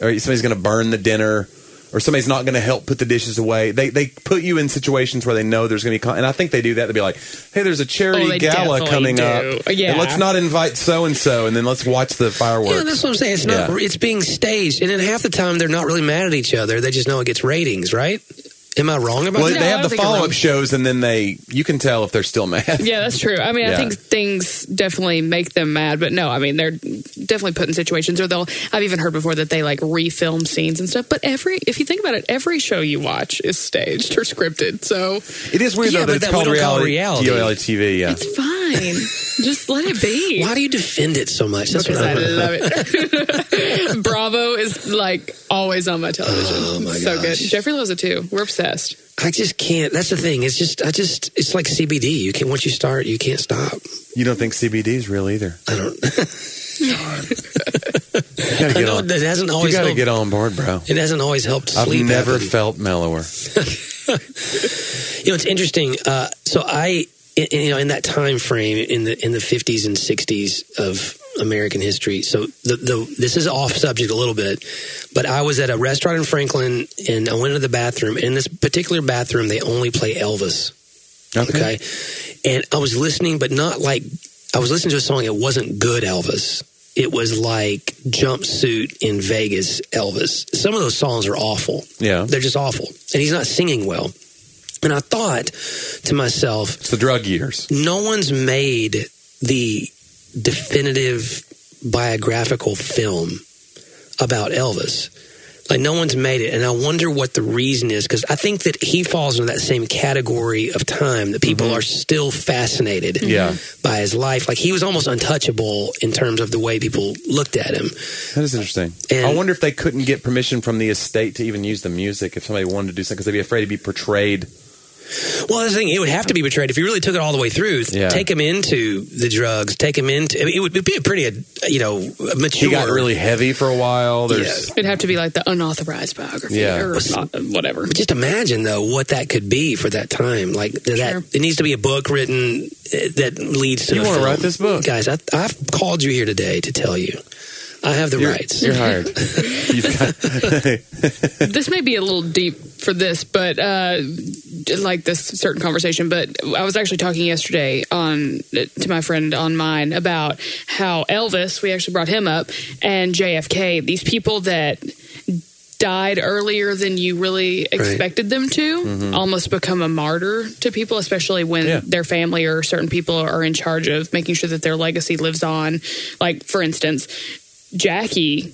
or somebody's gonna burn the dinner. Or somebody's not going to help put the dishes away. They they put you in situations where they know there's going to be, con- and I think they do that. They'd be like, "Hey, there's a charity Oh, gala coming do. up, Yeah. and let's not invite so and so, and then let's watch the fireworks." yeah, that's what I'm saying. It's not. Yeah. It's being staged, and then half the time they're not really mad at each other. They just know it gets ratings, right? Am I wrong about Well, that? No, they have the don't think you're follow up shows, and then they you can tell if they're still mad. Yeah, that's true. I mean, I think things definitely make them mad, but no, I mean, they're definitely put in situations, or they'll. I've even heard before that they like refilm scenes and stuff. But every, if you think about it, every show you watch is staged or scripted, so It is weird Yeah, though but that it's that called don't call reality, reality. reality TV. Yeah, it's fine. Just let it be. Why do you defend it so much? That's Because what I I love it. Bravo is like always on my television. Oh, my so good. gosh. Jeffrey loves it too. We're obsessed. I just can't. That's the thing. It's just. I just. It's like CBD. You can not once you start, you can't stop. you don't think CBD is real either. I don't. You gotta I know on. it hasn't always. You gotta helped. get on board, bro. It hasn't always helped Sleep I've sleep. never happen. felt mellower. You know, it's interesting. Uh, so I, in, you know, in that time frame in the in the fifties and sixties of American history. So the the this is off subject a little bit, but I was at a restaurant in Franklin and I went into the bathroom. And in this particular bathroom, they only play Elvis. Okay. And I was listening, but not like I was listening to a song. It wasn't good Elvis. It was like jumpsuit in Vegas Elvis. Some of those songs are awful. Yeah, They're just awful. And he's not singing well. And I thought to myself, it's the drug years. no one's made the definitive biographical film about Elvis. Like no one's made it, and I wonder what the reason is because I think that he falls into that same category of time that people are still fascinated Mm-hmm. Yeah. by his life. Like he was almost untouchable in terms of the way people looked at him. That is interesting. And- I wonder if they couldn't get permission from the estate to even use the music if somebody wanted to do something because they'd be afraid to be portrayed. Well, the thing, it would have to be betrayed if you really took it all the way through. Yeah. Take him into the drugs, take him into. I mean, it would be a pretty, uh, you know, mature. He got really heavy for a while. There's Yeah. It'd have to be like the unauthorized biography Yeah. or not, whatever. But just imagine though what that could be for that time. Like that, Sure. it needs to be a book written uh, that leads to. You a wanna write this book? guys? I, I've called you here today to tell you, I have the you're, rights. You're hired. You've got, this may be a little deep for this, but uh, like this certain conversation. But I was actually talking yesterday on to my friend on mine about how Elvis. We actually brought him up and JFK. These people that died earlier than you really expected them to almost become a martyr to people especially when Yeah. their family or certain people are in charge of making sure that their legacy lives on like for instance Jackie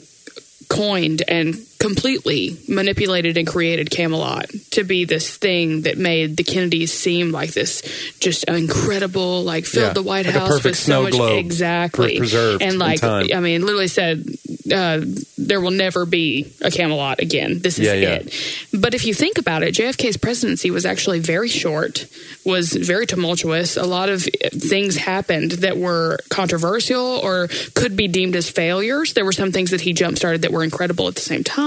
coined and completely manipulated and created Camelot to be this thing that made the Kennedys seem like this just incredible, like filled Yeah, the White like House with so much globe, exactly preserved and like time. I mean, literally said uh, there will never be a Camelot again. This is Yeah, yeah. it. But if you think about it, JFK's presidency was actually very short, was very tumultuous. A lot of things happened that were controversial or could be deemed as failures. There were some things that he jump started that were incredible at the same time.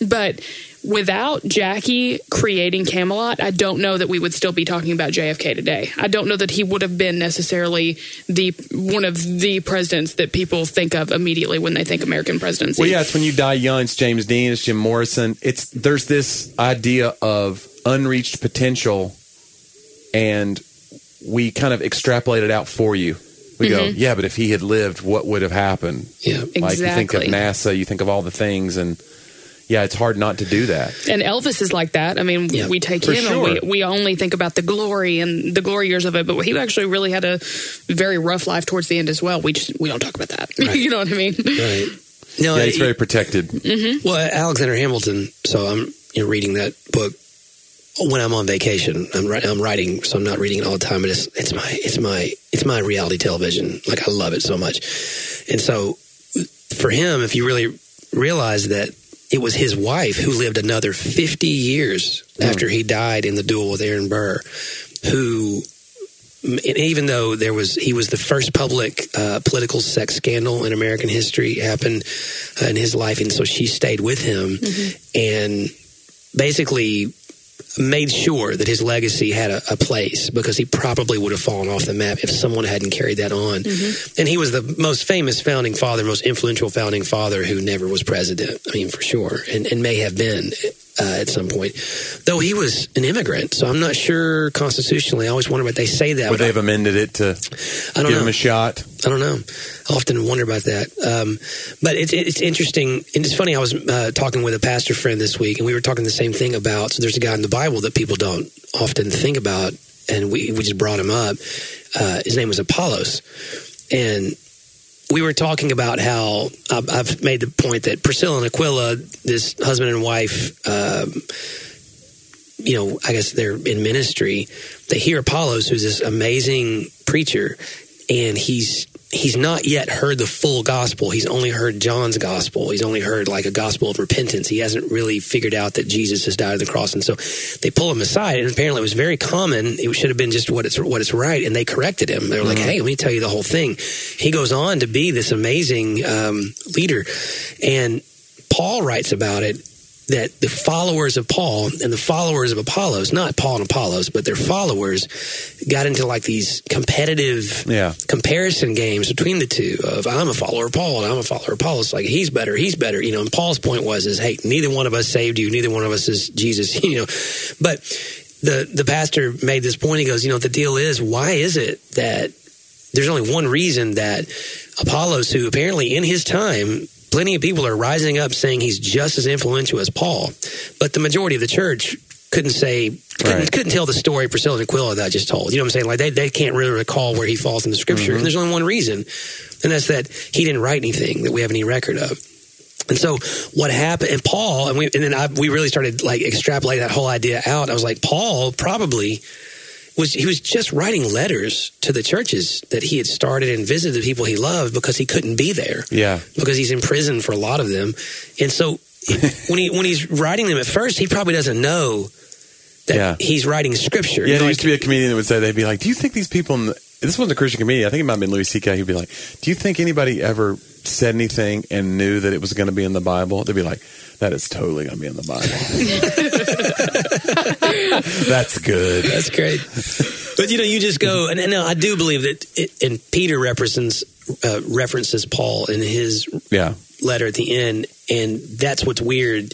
But without Jackie creating Camelot, I don't know that we would still be talking about JFK today. I don't know that he would have been necessarily the one of the presidents that people think of immediately when they think American presidency. well, yeah, it's when you die young. It's James Dean. It's Jim Morrison. It's there's this idea of unreached potential, and we kind of extrapolate it out for you. We go, mm-hmm. yeah, but if he had lived, what would have happened? Yeah. Like you think of NASA, you think of all the things, and yeah, it's hard not to do that. And Elvis is like that. I mean, Yeah, we take for him sure. and we, we only think about the glory and the glory years of it, but he actually really had a very rough life towards the end as well. We just we don't talk about that. you know what I mean? Right. No, Yeah, he's very protected. Mm-hmm. Well, Alexander Hamilton. So I'm you know, reading that book when I'm on vacation. I'm I'm writing, so I'm not reading it all the time. But it's it's my it's my it's my reality television. Like I love it so much. And so for him, if you really realize that it was his wife who lived another 50 years after he died in the duel with Aaron Burr, who even though there was he was the first public uh, political sex scandal in American history happened uh, in his life, and so she stayed with him. And basically made sure that his legacy had a, a place because he probably would have fallen off the map if someone hadn't carried that on. Mm-hmm. And he was the most famous founding father, most influential founding father who never was president. I mean, for sure, and, and may have been uh, at some point, though he was an immigrant. So I'm not sure constitutionally. I always wonder what they say that. Would but they have amended it to I don't give know. him a shot? I don't know. I often wonder about that. Um, but it's it's interesting. And it's funny. I was uh, talking with a pastor friend this week, and we were talking the same thing about. So there's a guy in the Bible that people don't often think about, and we we just brought him up. Uh, his name was Apollos, and we were talking about how I've, made the point that Priscilla and Aquila, this husband and wife, um, you know, I guess they're in ministry. They hear Apollos, who's this amazing preacher, and he's he's not yet heard the full gospel. He's only heard John's gospel. He's only heard like a gospel of repentance. He hasn't really figured out that Jesus has died on the cross. And so they pull him aside, and apparently it was very common. It should have been just what it's what it's right, and they corrected him. They were like, "Hey, let me tell you the whole thing." He goes on to be this amazing um, leader, and Paul writes about it that the followers of Paul and the followers of Apollos, not Paul and Apollos, but their followers, got into like these competitive Yeah. comparison games between the two of I'm a follower of Paul and I'm a follower of Apollos. Like he's better, he's better. You know, and Paul's point was is hey, neither one of us saved you, neither one of us is Jesus, you know. But the the pastor made this point, he goes, you know, the deal is why is it that there's only one reason that Apollos, who apparently in his time, plenty of people are rising up saying he's just as influential as Paul, but the majority of the church couldn't say couldn't, Right. couldn't tell the story Priscilla and Aquila that I just told. You know what I'm saying? Like they, they can't really recall where he falls in the scripture. Mm-hmm. And there's only one reason, and that's that he didn't write anything that we have any record of. And so what happened? And Paul and we and then I, we really started like extrapolating that whole idea out. I was like, Paul probably was he was just writing letters to the churches that he had started and visited the people he loved because he couldn't be there Yeah. because he's in prison for a lot of them. And so when he when he's writing them at first, he probably doesn't know that Yeah. he's writing scripture. Yeah, there like- used to be a comedian that would say they'd be like, "Do you think these people?" In the, this wasn't a Christian comedian. I think it might have been Louis C.K. He'd be like, "Do you think anybody ever said anything and knew that it was going to be in the Bible?" They'd be like, "That is totally going to be in the Bible." That's good. That's great. but you know, you just go, and, and no, I do believe that, it, and Peter references uh, references Paul in his Yeah, letter at the end, and that's what's weird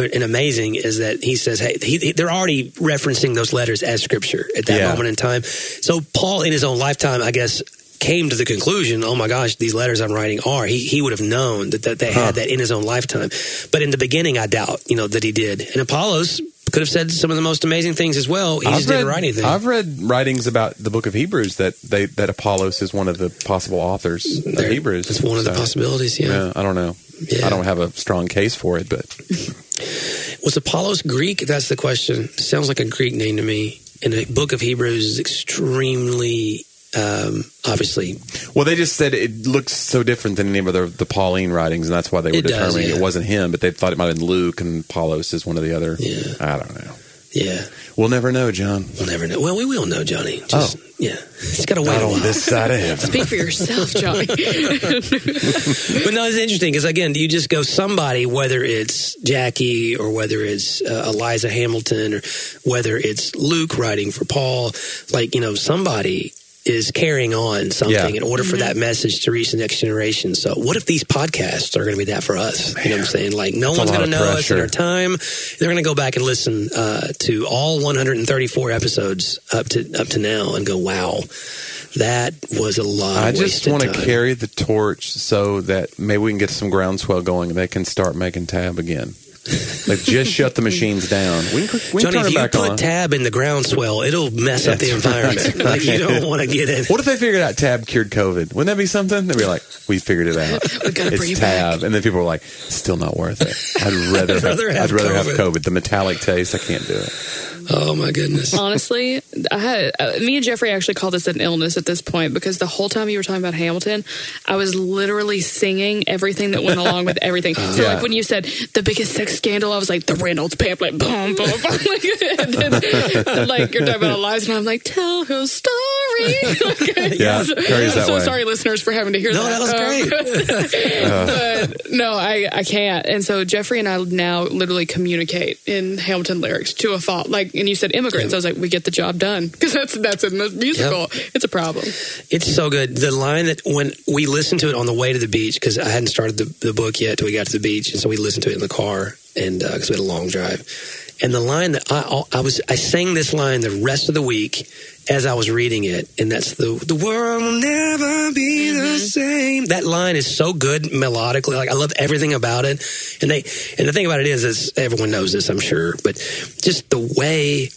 and amazing is that he says, "Hey, he, he- they're already referencing those letters as scripture at that Yeah. moment in time." So Paul, in his own lifetime, I guess. Came to the conclusion, oh my gosh, these letters I'm writing are. He he would have known that, that they Huh. had that in his own lifetime. But in the beginning, I doubt, you know, that he did. And Apollos could have said some of the most amazing things as well. He just read, didn't write anything. I've read writings about the Book of Hebrews that they that Apollos is one of the possible authors of Hebrews. It's one of the possibilities. Yeah. Yeah, I don't know. Yeah. I don't have a strong case for it, but Was Apollos Greek? That's the question. Sounds like a Greek name to me. And the Book of Hebrews is extremely, um, obviously, well, they just said it looks so different than any of the, the Pauline writings, and that's why they were It does, determining yeah. it wasn't him. But they thought it might have been Luke, and Apollos is one of the other. Yeah. I don't know. yeah. We'll never know, John. We'll never know. Well, we will know, Johnny. Just, yeah. It's got to wait Not on this side of heaven. Speak for yourself, Johnny. But no, it's interesting because again, do you just go somebody, whether it's Jackie or whether it's uh, Eliza Hamilton or whether it's Luke writing for Paul, like you know, somebody is carrying on something Yeah. in order for that message to reach the next generation. So, what if these podcasts are going to be that for us? You know what I'm saying? Like, no That's one's going to of know us in our time. They're going to go back and listen uh, to all 134 episodes up to up to now and go, "Wow, that was a lot." I of just want to carry the torch so that maybe we can get some groundswell going and they can start making tab again. Like just shut the machines down. We can, we can Johnny, turn if it you put on. tab in the groundswell, it'll mess up the environment. right. Like you don't want to get in. What if they figured out tab cured COVID? Wouldn't that be something? They'd be like, we figured it out. We gotta bring it's you tab. And then people were like, still not worth it. I'd rather, I'd rather have I'd rather have COVID. COVID. The metallic taste, I can't do it. Oh my goodness. Honestly, I had uh, me and Jeffrey actually called this an illness at this point because the whole time you were talking about Hamilton, I was literally singing everything that went along with everything. so Yeah. like when you said the biggest sex scandal, I was like the Reynolds pamphlet, boom, boom, boom. like, and then, uh, like you're talking about Eliza, and I'm like, tell her story. Like, Yeah, Carrie's that so way. sorry, listeners, for having to hear No, that. that was great. Um, but no, I, I can't. And so Jeffrey and I now literally communicate in Hamilton lyrics to a fault. Like, and you said immigrants. I was like, we get the job done because that's that's in the musical. It's a problem. It's so good. The line that when we listened to it on the way to the beach, because I hadn't started the, the book yet till we got to the beach, and so we listened to it in the car, and uh, because we had a long drive. And the line that I, I was, I sang this line the rest of the week as I was reading it, and that's the the world will never be the mm-hmm. same. That line is so good melodically. Like I love everything about it. And they, and the thing about it is, is everyone knows this, I'm sure, but just the way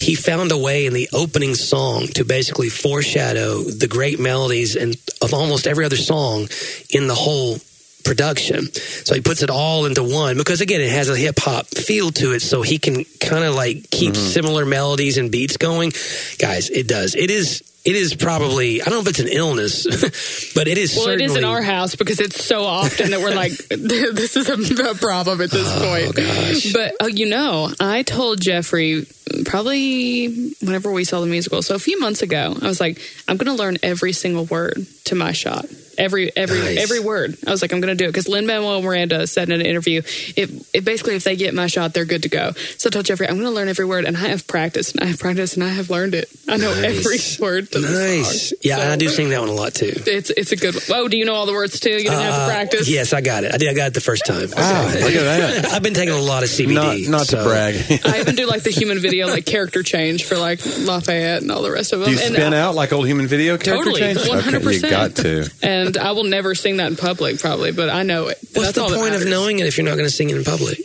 he found a way in the opening song to basically foreshadow the great melodies and of almost every other song in the whole production. So he puts it all into one because again it has a hip hop feel to it so he can kind of like keep similar melodies and beats going. Guys, it does. It is it is probably I don't know if it's an illness, but it is Well, it certainly is in our house because it's so often that we're like, this is a, a problem at this point. gosh. But uh, you know, I told Jeffrey probably whenever we saw the musical, so a few months ago, I was like, I'm going to learn every single word to my shot. Every every Nice. every word. I was like, I'm going to do it because Lin Manuel Miranda said in an interview, it, it basically if they get my shot, they're good to go. So I told Jeffrey, I'm going to learn every word, and I have practiced, and I have practiced, and I have learned it. I know Nice. every word to the Nice. song. Yeah, So- and I do sing that one a lot too. it's it's a good one. Oh, do you know all the words too? You didn't have Uh, to practice. Yes, I got it. I did. I got it the first time. Wow, look at that. I've been taking a lot of CBD. Not, not to brag. I even do like the human video, like character change for like Lafayette and all the rest of them. Do you and, spin out like old human video character Totally, change? 100%. Okay, you got to. and I will never sing that in public, probably, but I know it. What's That's the all point of knowing it if you're not going to sing it in public?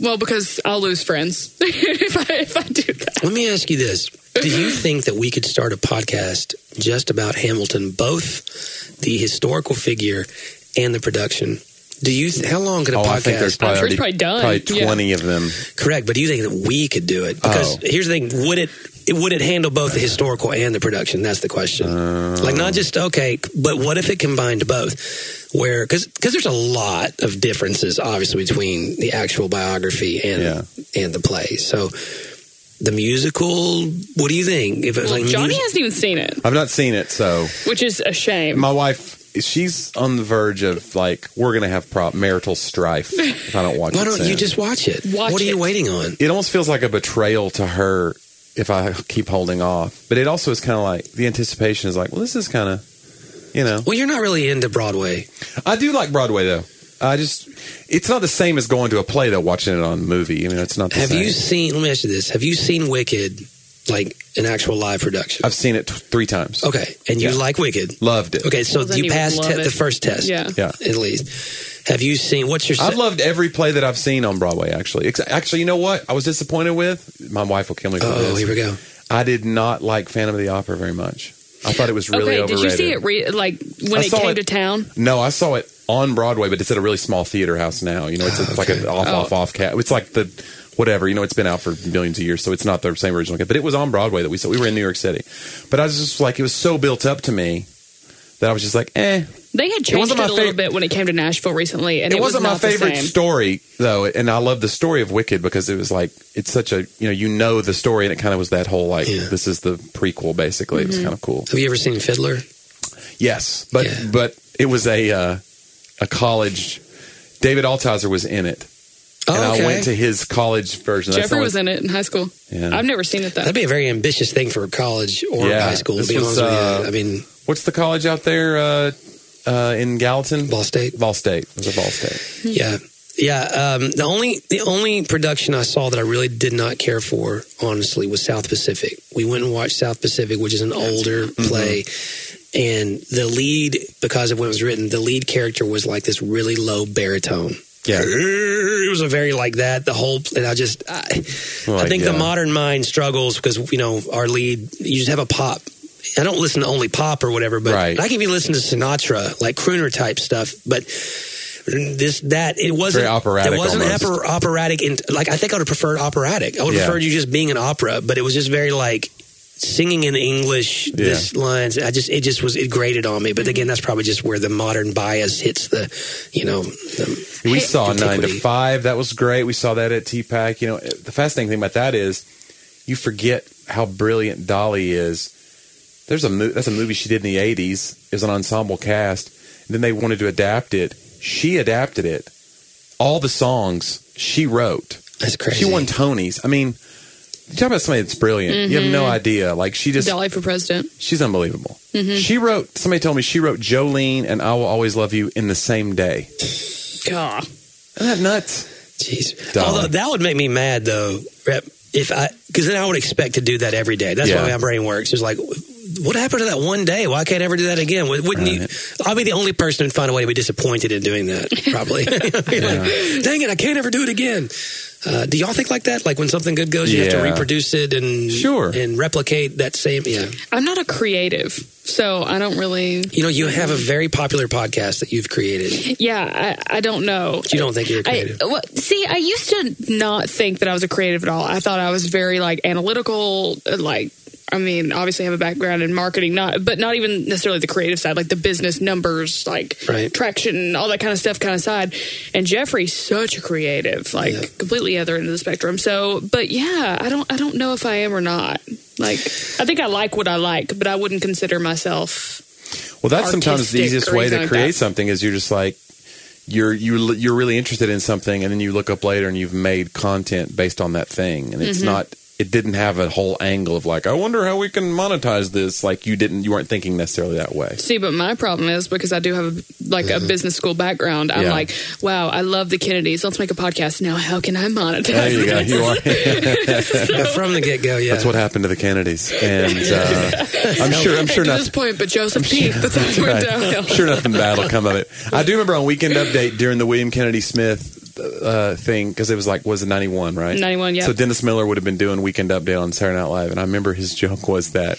Well, because I'll lose friends if I if I do that. Let me ask you this: Do you think that we could start a podcast just about Hamilton, both the historical figure and the production? Do you? Th- how long could a Oh, I think there's podcast? probably, sure already- probably done. Yeah. 20 of them. Correct, but do you think that we could do it? Because Oh. here's the thing: would it? It- Would it handle both the historical and the production? That's the question. Uh, like not just okay, but what if it combined both? Where because because there's a lot of differences, obviously, between the actual biography and Yeah. and the play. So the musical, what do you think? If it was Well, like Johnny mus- hasn't even seen it, I've not seen it, so which is a shame. my wife, she's on the verge of like, we're going to have pro- marital strife if I don't watch why it. don't you soon. just watch it? Watch what are you waiting on? It almost feels like a betrayal to her if I keep holding off. But it also is kind of like the anticipation is like, well, this is kind of, you know. Well, you're not really into Broadway. I do like Broadway though. I just, it's not the same as going to a play though. Watching it on a movie, I mean, it's not. The Have same. you seen? Let me ask you this: Have you seen Wicked, like an actual live production? I've seen it t- three times. Okay, and you Yeah. like Wicked? Loved it. Okay, so Well, you you passed te- the first test. Yeah. Yeah. at least. Have you seen? What's your? I've loved every play that I've seen on Broadway. Actually, actually, you know what? I was disappointed with. My wife will kill me for Oh, this. here we go. I did not like Phantom of the Opera very much. I thought it was really okay, overrated. did you see it re- like when I it saw came it- to town? No, I saw it on Broadway, but it's at a really small theater house now. You know, it's, it's like an off, Oh. off, off cat. It's like the whatever. You know, it's been out for millions of years, so it's not the same original cat. But it was on Broadway that we saw. We were in New York City, but I was just like, it was so built up to me that I was just like, eh. They had changed wasn't it, my a little bit when it came to Nashville recently, and It, it, wasn't was my favorite story though, and I love the story of Wicked because it was like it's such a you know you know the story, and it kind of was that whole like Yeah. this is the prequel basically. It was Mm-hmm. kind of cool. Have you ever seen Fiddler? Yes, but Yeah. but it was a uh, a college. David Altizer was in it, Oh, and okay. I went to his college version. That's Jeffrey was in it in high school. Yeah. I've never seen it though. That'd be a very ambitious thing for college or Yeah, high school. To be was, honest with uh, you, I mean, What's the college out there uh, uh, in Gallatin? Vol State. Vol State. It was a Vol State. Yeah, yeah. Um, the only the only production I saw that I really did not care for, honestly, was South Pacific. We went and watched South Pacific, which is an older Mm-hmm. play, and the lead, because of when it was written, the lead character was like this really low baritone. Yeah. It was a very like that. The whole, and I just, I, I think yeah. the modern mind struggles because you know our lead. You just have a pop. I don't listen to only pop or whatever, but Right. I can even listen to Sinatra, like crooner type stuff. But this that it wasn't Very operatic It wasn't operatic. In, like I think I would have preferred operatic. I would have Yeah. preferred you just being an opera, but it was just very like singing in English. This lines, I just it just was it grated on me. But again, that's probably just where the modern bias hits the, you know, the, We saw Nine to Five. That was great. We saw that at TPAC. You know, the fascinating thing about that is you forget how brilliant Dolly is. There's a mo- that's a movie she did in the '80s. It was an ensemble cast. And then they wanted to adapt it. She adapted it. All the songs she wrote. that's crazy. She won Tonys. I mean, you talk about somebody that's brilliant. You have no mm-hmm. idea. Like she just Dolly for president. she's unbelievable. Mm-hmm. She wrote. Somebody told me she wrote Jolene and I Will Always Love You in the same day. God. Isn't that nuts? Jeez. Dolly. Although that would make me mad though, Rep, if I because then I would expect to do that every day. That's Yeah. why my brain works. It's like, what happened to that one day? Why can't I ever do that again? Wouldn't you? I'll be the only person who'd find a way to be disappointed in doing that. Probably. You're like, Dang it! I can't ever do it again. Uh, do y'all think like that? Like when something good goes, you have to reproduce it and Sure. and replicate that same. Yeah. I'm not a creative, so I don't really. You know, you have a very popular podcast that you've created. Yeah, I, I don't know. But you don't think you're a I, creative. well, see, I used to not think that I was a creative at all. I thought I was very like analytical, uh, like. I mean, obviously, I have a background in marketing, not but not even necessarily the creative side, like the business numbers, like Right. traction, all that kind of stuff, kind of side. And Jeffrey's such a creative, like Yeah. completely other end of the spectrum. So, but yeah, I don't, I don't know if I am or not. Like, I think I like what I like, but I wouldn't consider myself. Well, that's sometimes the easiest way to create that. something is you're just like you're you you're really interested in something, and then you look up later and you've made content based on that thing, and it's Mm-hmm. not. It didn't have a whole angle of like, I wonder how we can monetize this. Like you didn't, you weren't thinking necessarily that way. See, but my problem is because I do have like a business school background. I'm Yeah. like, wow, I love the Kennedys. Let's make a podcast now. How can I monetize? There you go. You are. Yeah, from the get go, yeah. That's what happened to the Kennedys, and uh, I'm sure. I'm sure to not. this point, but Joseph Keith, that's how it went downhill. I'm sure nothing bad will come of it. I do remember on Weekend Update during the William Kennedy Smith uh, thing because it was like was it 91 right 91, yeah. so Dennis Miller would have been doing Weekend Update on Saturday Night Live and I remember his joke was that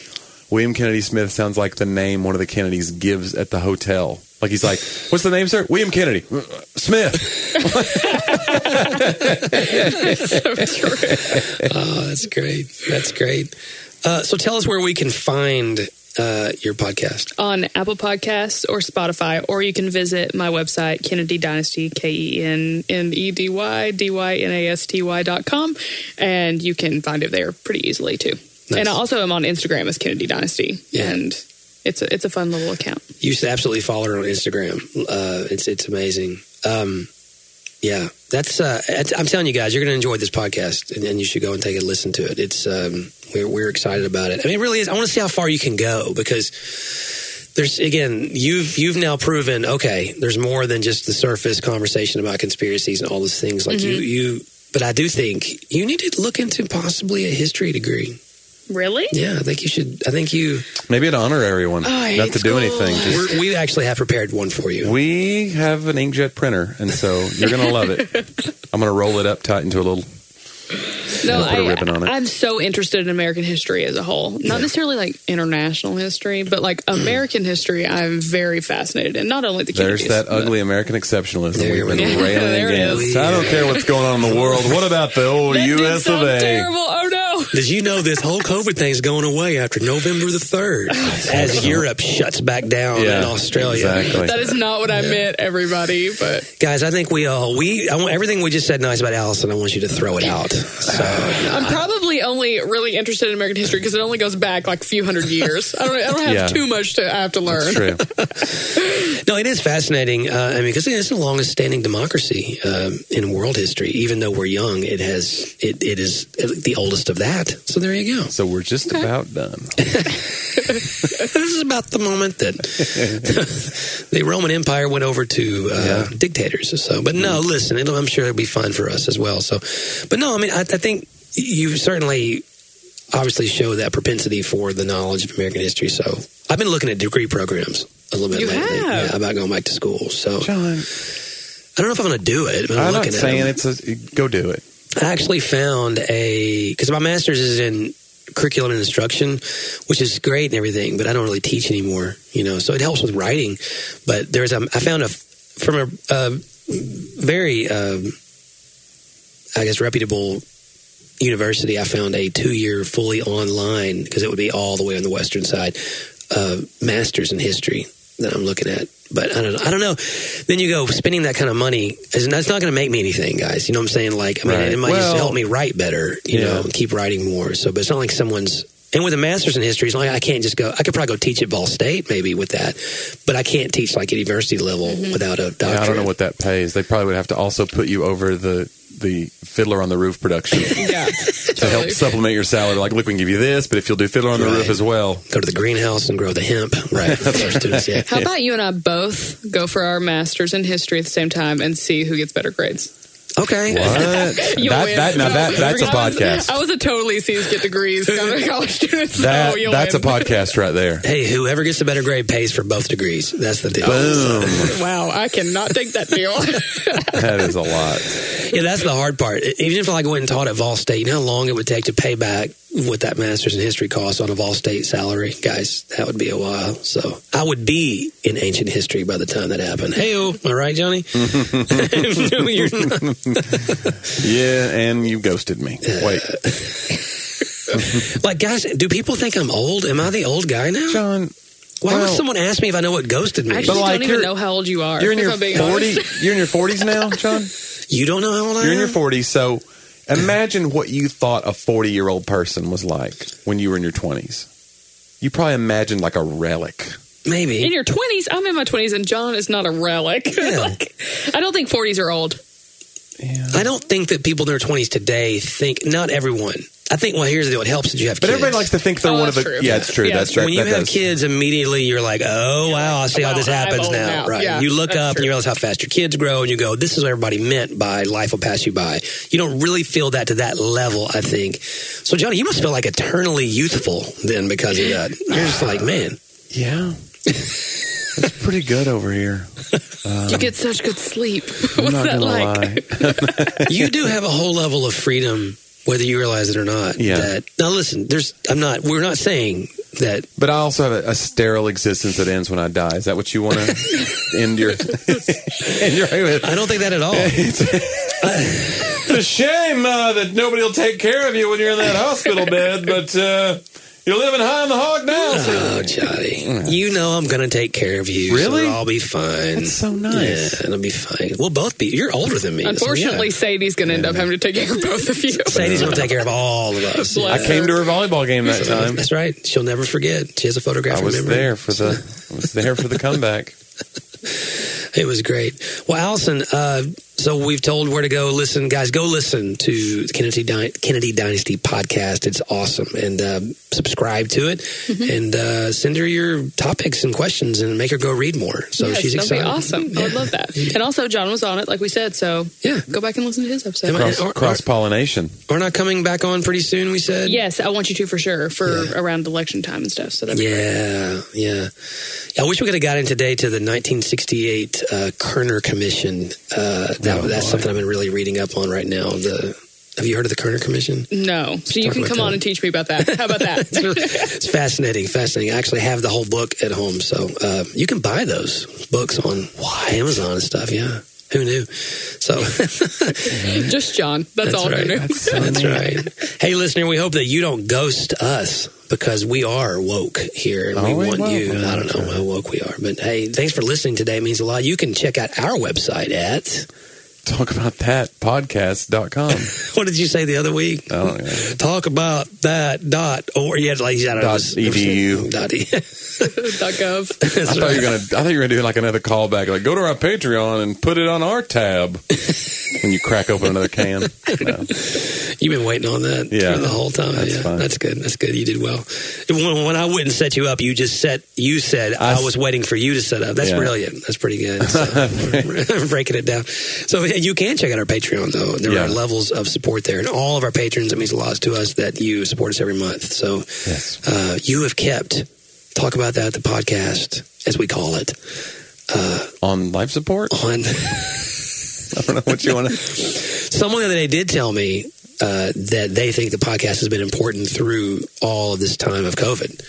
William Kennedy Smith sounds like the name one of the Kennedys gives at the hotel Like he's like, "What's the name, sir? William Kennedy Uh, Smith." so true. Oh, that's great. That's great. Uh, so tell us where we can find uh, your podcast. on Apple Podcasts or Spotify, or you can visit my website, Kennedy Dynasty, K E N N E D Y D Y N A S T Y dot com, and you can find it there pretty easily too. Nice. And I also am on Instagram as Kennedy Dynasty, Yeah. and it's a it's a fun little account. You should absolutely follow her on Instagram. Uh, it's it's amazing. Um, yeah, that's. Uh, I'm telling you guys, you're going to enjoy this podcast, and, and you should go and take a listen to it. It's um, we're we're excited about it. I mean, it really is. I want to see how far you can go because there's again, you've you've now proven okay. There's more than just the surface conversation about conspiracies and all those things. Like you you. But I do think you need to look into possibly a history degree. Really? Yeah, I think you should. I think you. Maybe an honorary one, Oh, I not hate to do anything. Just, We're, we actually have prepared one for you. we have an inkjet printer, and so you're gonna love it. I'm gonna roll it up tight into a little. No, put a I, ribbon on it. I'm so interested in American history as a whole. Not necessarily like international history, but like American history. I'm very fascinated in. Not only the There's Kennedys, that ugly American exceptionalism There we've been we go. railing against. I don't care what's going on in the world. What about the old That did U.S. of A? terrible. Oh no. Did you know this whole COVID thing's going away after November the 3rd as Europe shuts back down Yeah, in Australia? exactly. That is not what I meant, everybody. But Guys, I think we all, we, I want everything we just said nice about Allison, I want you to throw it out. So, I'm probably only really interested in American history because it only goes back like a few hundred years. I don't, I don't have Yeah. too much to I have to learn. True. no, it is fascinating. Uh, I mean, because it's the longest standing democracy um, in world history. Even though we're young, it has, it, it is the oldest of that. So there you go. So we're just about done. this is about the moment that the Roman Empire went over to uh, Yeah. dictators. So, but no, listen, it'll, I'm sure it'll be fun for us as well. So, but no, I mean, I, I think you certainly obviously show that propensity for the knowledge of American history. So, I've been looking at degree programs a little bit You lately have? yeah, about going back to school. So, John, I don't know if I'm going to do it. But I'm, I'm not looking saying at it's a go do it. I actually found a because my master's is in curriculum and instruction, which is great and everything, but I don't really teach anymore. You know, so it helps with writing. But there's a I found a from a, a very um, I guess reputable university. I found a two year fully online because it would be all the way on the western side. Uh, masters in history that I'm looking at. But I don't know. I don't know. Then you go spending that kind of money. is- That's not going to make me anything, guys. You know what I'm saying? Like, I mean, Right. it might just help me write better. You Yeah. know, keep writing more. So, but it's not like someone's. And with a master's in history, it's like I can't just go. I could probably go teach at Vol State maybe with that, but I can't teach like at university level mm-hmm. without a doctorate. Yeah, I don't know what that pays. They probably would have to also put you over the the Fiddler on the Roof production Yeah, to help supplement your salary. Like, look, we can give you this, but if you'll do Fiddler on the Right. Roof as well, go to the greenhouse and grow the hemp. Right, for our students. Yeah. How about you and I both go for our masters in history at the same time and see who gets better grades? Okay. what? You that, win. that, now that, that's a podcast. I was a totally C's get degrees kind of college student. So That, oh, you'll that's a podcast right there. Hey, whoever gets the better grade pays for both degrees. That's the deal. Boom. Wow, I cannot take that deal. That is a lot. Yeah, that's the hard part. Even if I went and taught at Vol State, you know how long it would take to pay back what that master's in history costs on a Vol State salary? Guys, that would be a while. So I would be in ancient history by the time that happened. Hey, oh, all right, Johnny? no, you're not. Yeah, and you ghosted me. Uh, Wait, Like, guys, do people think I'm old? Am I the old guy now? John, Why would someone ask me if I know what ghosted me? I actually like, don't even know how old you are. you're in your I'm forty. You're in your forties now, John. you don't know how old I am. You're in your forties, so imagine what you thought a forty-year-old person was like when you were in your twenties. You probably imagined like a relic. Maybe. In your twenties, I'm in my twenties, and John is not a relic. Yeah. like, I don't think forties are old. Yeah. I don't think that people in their 20s today think, not everyone. I think, well, here's the deal. It helps that you have kids. But kids. everybody likes to think they're Oh, one of the. true. Yeah, it's true. Yeah, that's it's true. that, when you that have does- kids, immediately you're like, oh, wow, I see how this happens now. now. Right. Yeah, you look that's up and you realize how fast your kids grow, and you go, this is what everybody meant by life will pass you by. You don't really feel that to that level, I think. So, Johnny, you must feel like eternally youthful then because of that. You're just like, man, Yeah, it's pretty good over here. you get such good sleep. I'm What's not that gonna like? lie. you do have a whole level of freedom, whether you realize it or not. Yeah. That now, listen, there's. I'm not. We're not saying that But I also have a, a sterile existence that ends when I die. Is that what you want to end your end your with? I don't think that at all. It's a shame uh, that nobody will take care of you when you're in that hospital bed, but uh, you're living high on the hog now. Oh, Johnny, you know I'm going to take care of you. Really? So I'll be fine. That's so nice. Yeah, it'll be fine. We'll both be. You're older than me. so Unfortunately, yeah. Sadie's going to end up having to take care of both of you. Sadie's going to take care of all of us. Bless I came to her volleyball game that time. That's right. She'll never forget. She has a photograph. I was memory. there for the I was there for the comeback. It was great. Well, Allison, uh, so we've told where to go listen. Guys, go listen to the Kennedy, Dy- Kennedy Dynasty podcast. It's awesome. And uh, subscribe to it Mm-hmm. and uh, send her your topics and questions and make her go read more. So yes, she's that'd excited. be awesome. I would love that. And also, John was on it, like we said. So Yeah. go back and listen to his episode. Am I- Cross, Or- or- pollination. We're not coming back on pretty soon, we said? Yes, I want you to for sure for Yeah. around election time and stuff. So that'd be great. Yeah, yeah. I wish we could have got in today to the 1968 uh, Kerner Commission. That, Oh, that's boy. something I've been really reading up on right now. The Have you heard of the Kerner Commission? No, so you can about come that. on and teach me about that. How about that? it's fascinating, fascinating. I actually have the whole book at home, so uh, you can buy those books on Amazon and stuff. Yeah, who knew? So Just John. That's, all right. I knew. That's, right. Hey, listener, we hope that you don't ghost us because we are woke here and we we want you. I'm I don't know how woke we are, but hey, thanks for listening today. It means a lot. You can check out our website at Talk about that podcast.com. what did you say the other week? Don't know. Talk about that dot or had like you had Dot edu. Dot e- Dot gov. I thought you were gonna. I thought you were gonna do like another callback, like go to our Patreon and put it on our tab when you crack open another can. No. You've been waiting on that Yeah. for the whole time. That's yeah, fine. that's good. That's good. You did well. When, when I wouldn't set you up, you just set. You said I, I- was waiting for you to set up. That's Yeah. brilliant. That's pretty good. So, breaking it down. So you can check out our Patreon though. There Yeah. are levels of support there, and all of our patrons. It means a lot to us that you support us every month. So Yes. uh, you have kept. Talk about that. The podcast, as we call it, On life support? on. I don't know what you want to. Someone the other day did tell me uh, that they think the podcast has been important through all of this time of COVID.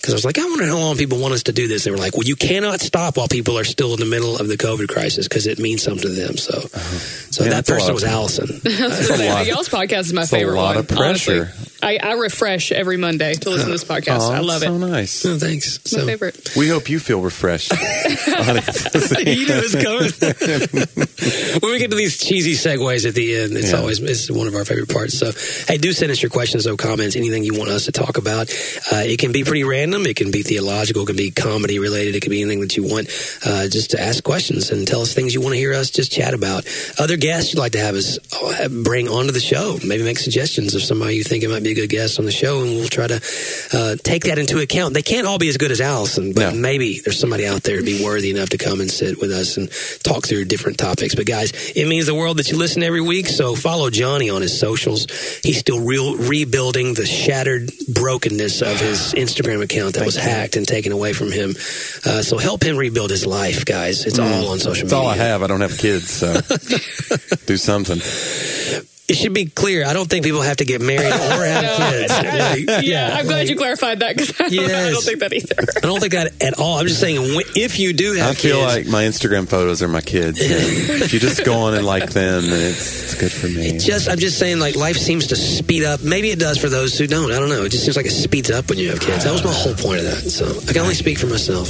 Because I was like, I wonder how long people want us to do this. They were like, well, you cannot stop while people are still in the middle of the COVID crisis because it means something to them. So, so Yeah, that person was of- Allison. a lot. Y'all's podcast is my It's a lot one. of pressure. honestly. I, I refresh every Monday to listen to this podcast. Oh, I love it. so nice. oh, thanks. It's my So, favorite. We hope you feel refreshed. on it. you knew it was coming. when we get to these cheesy segues at the end, it's Yeah. always it's one of our favorite parts. So, hey, do send us your questions or comments, anything you want us to talk about. Uh, it can be pretty random. It can be theological. It can be comedy related. It can be anything that you want. Uh, just to ask questions and tell us things you want to hear us just chat about. Other guests you'd like to have us uh, bring onto the show. Maybe make suggestions of somebody you think it might be a good guest on the show, and we'll try to uh, take that into account. They can't all be as good as Allison, but No. maybe there's somebody out there to be worthy enough to come and sit with us and talk through different topics. But guys, it means the world that you listen every week. So follow Johnny on his socials. He's still real rebuilding the shattered brokenness of his Instagram account that was hacked and taken away from him. Uh, so help him rebuild his life, guys. It's all on social That's media. all I have. I don't have kids, so do something. It should be clear. I don't think people have to get married or have kids. Like, Yeah, I'm glad you clarified that because I, don't- I don't think that either. I don't think that at all. I'm just saying if you do have kids. I feel kids, like my Instagram photos are my kids. If you just go on and like them, then it's, it's good for me. Just, I'm just saying, like life seems to speed up. Maybe it does for those who don't. I don't know. It just seems like it speeds up when you have kids. That was my whole point of that. So I can only speak for myself.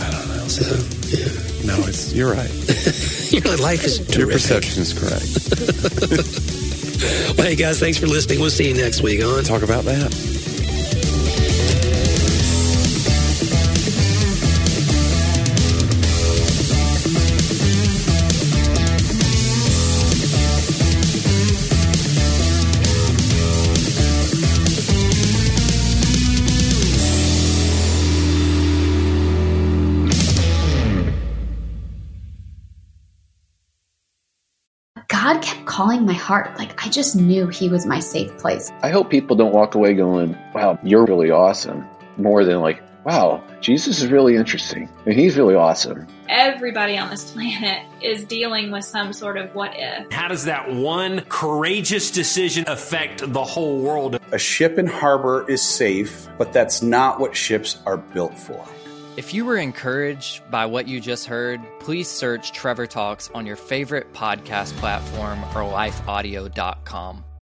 I don't know. So yeah, No, it's you're right. you know, life is Your perception is correct. Well, hey guys, thanks for listening. We'll see you next week on. Talk about that. Calling my heart. Like I just knew He was my safe place. I hope people don't walk away going, wow, you're really awesome. More than like, wow, Jesus is really interesting and he's really awesome. Everybody on this planet is dealing with some sort of what if. How does that one courageous decision affect the whole world? A ship in harbor is safe, but that's not what ships are built for. If you were encouraged by what you just heard, please search Trevor Talks on your favorite podcast platform or lifeaudio.com.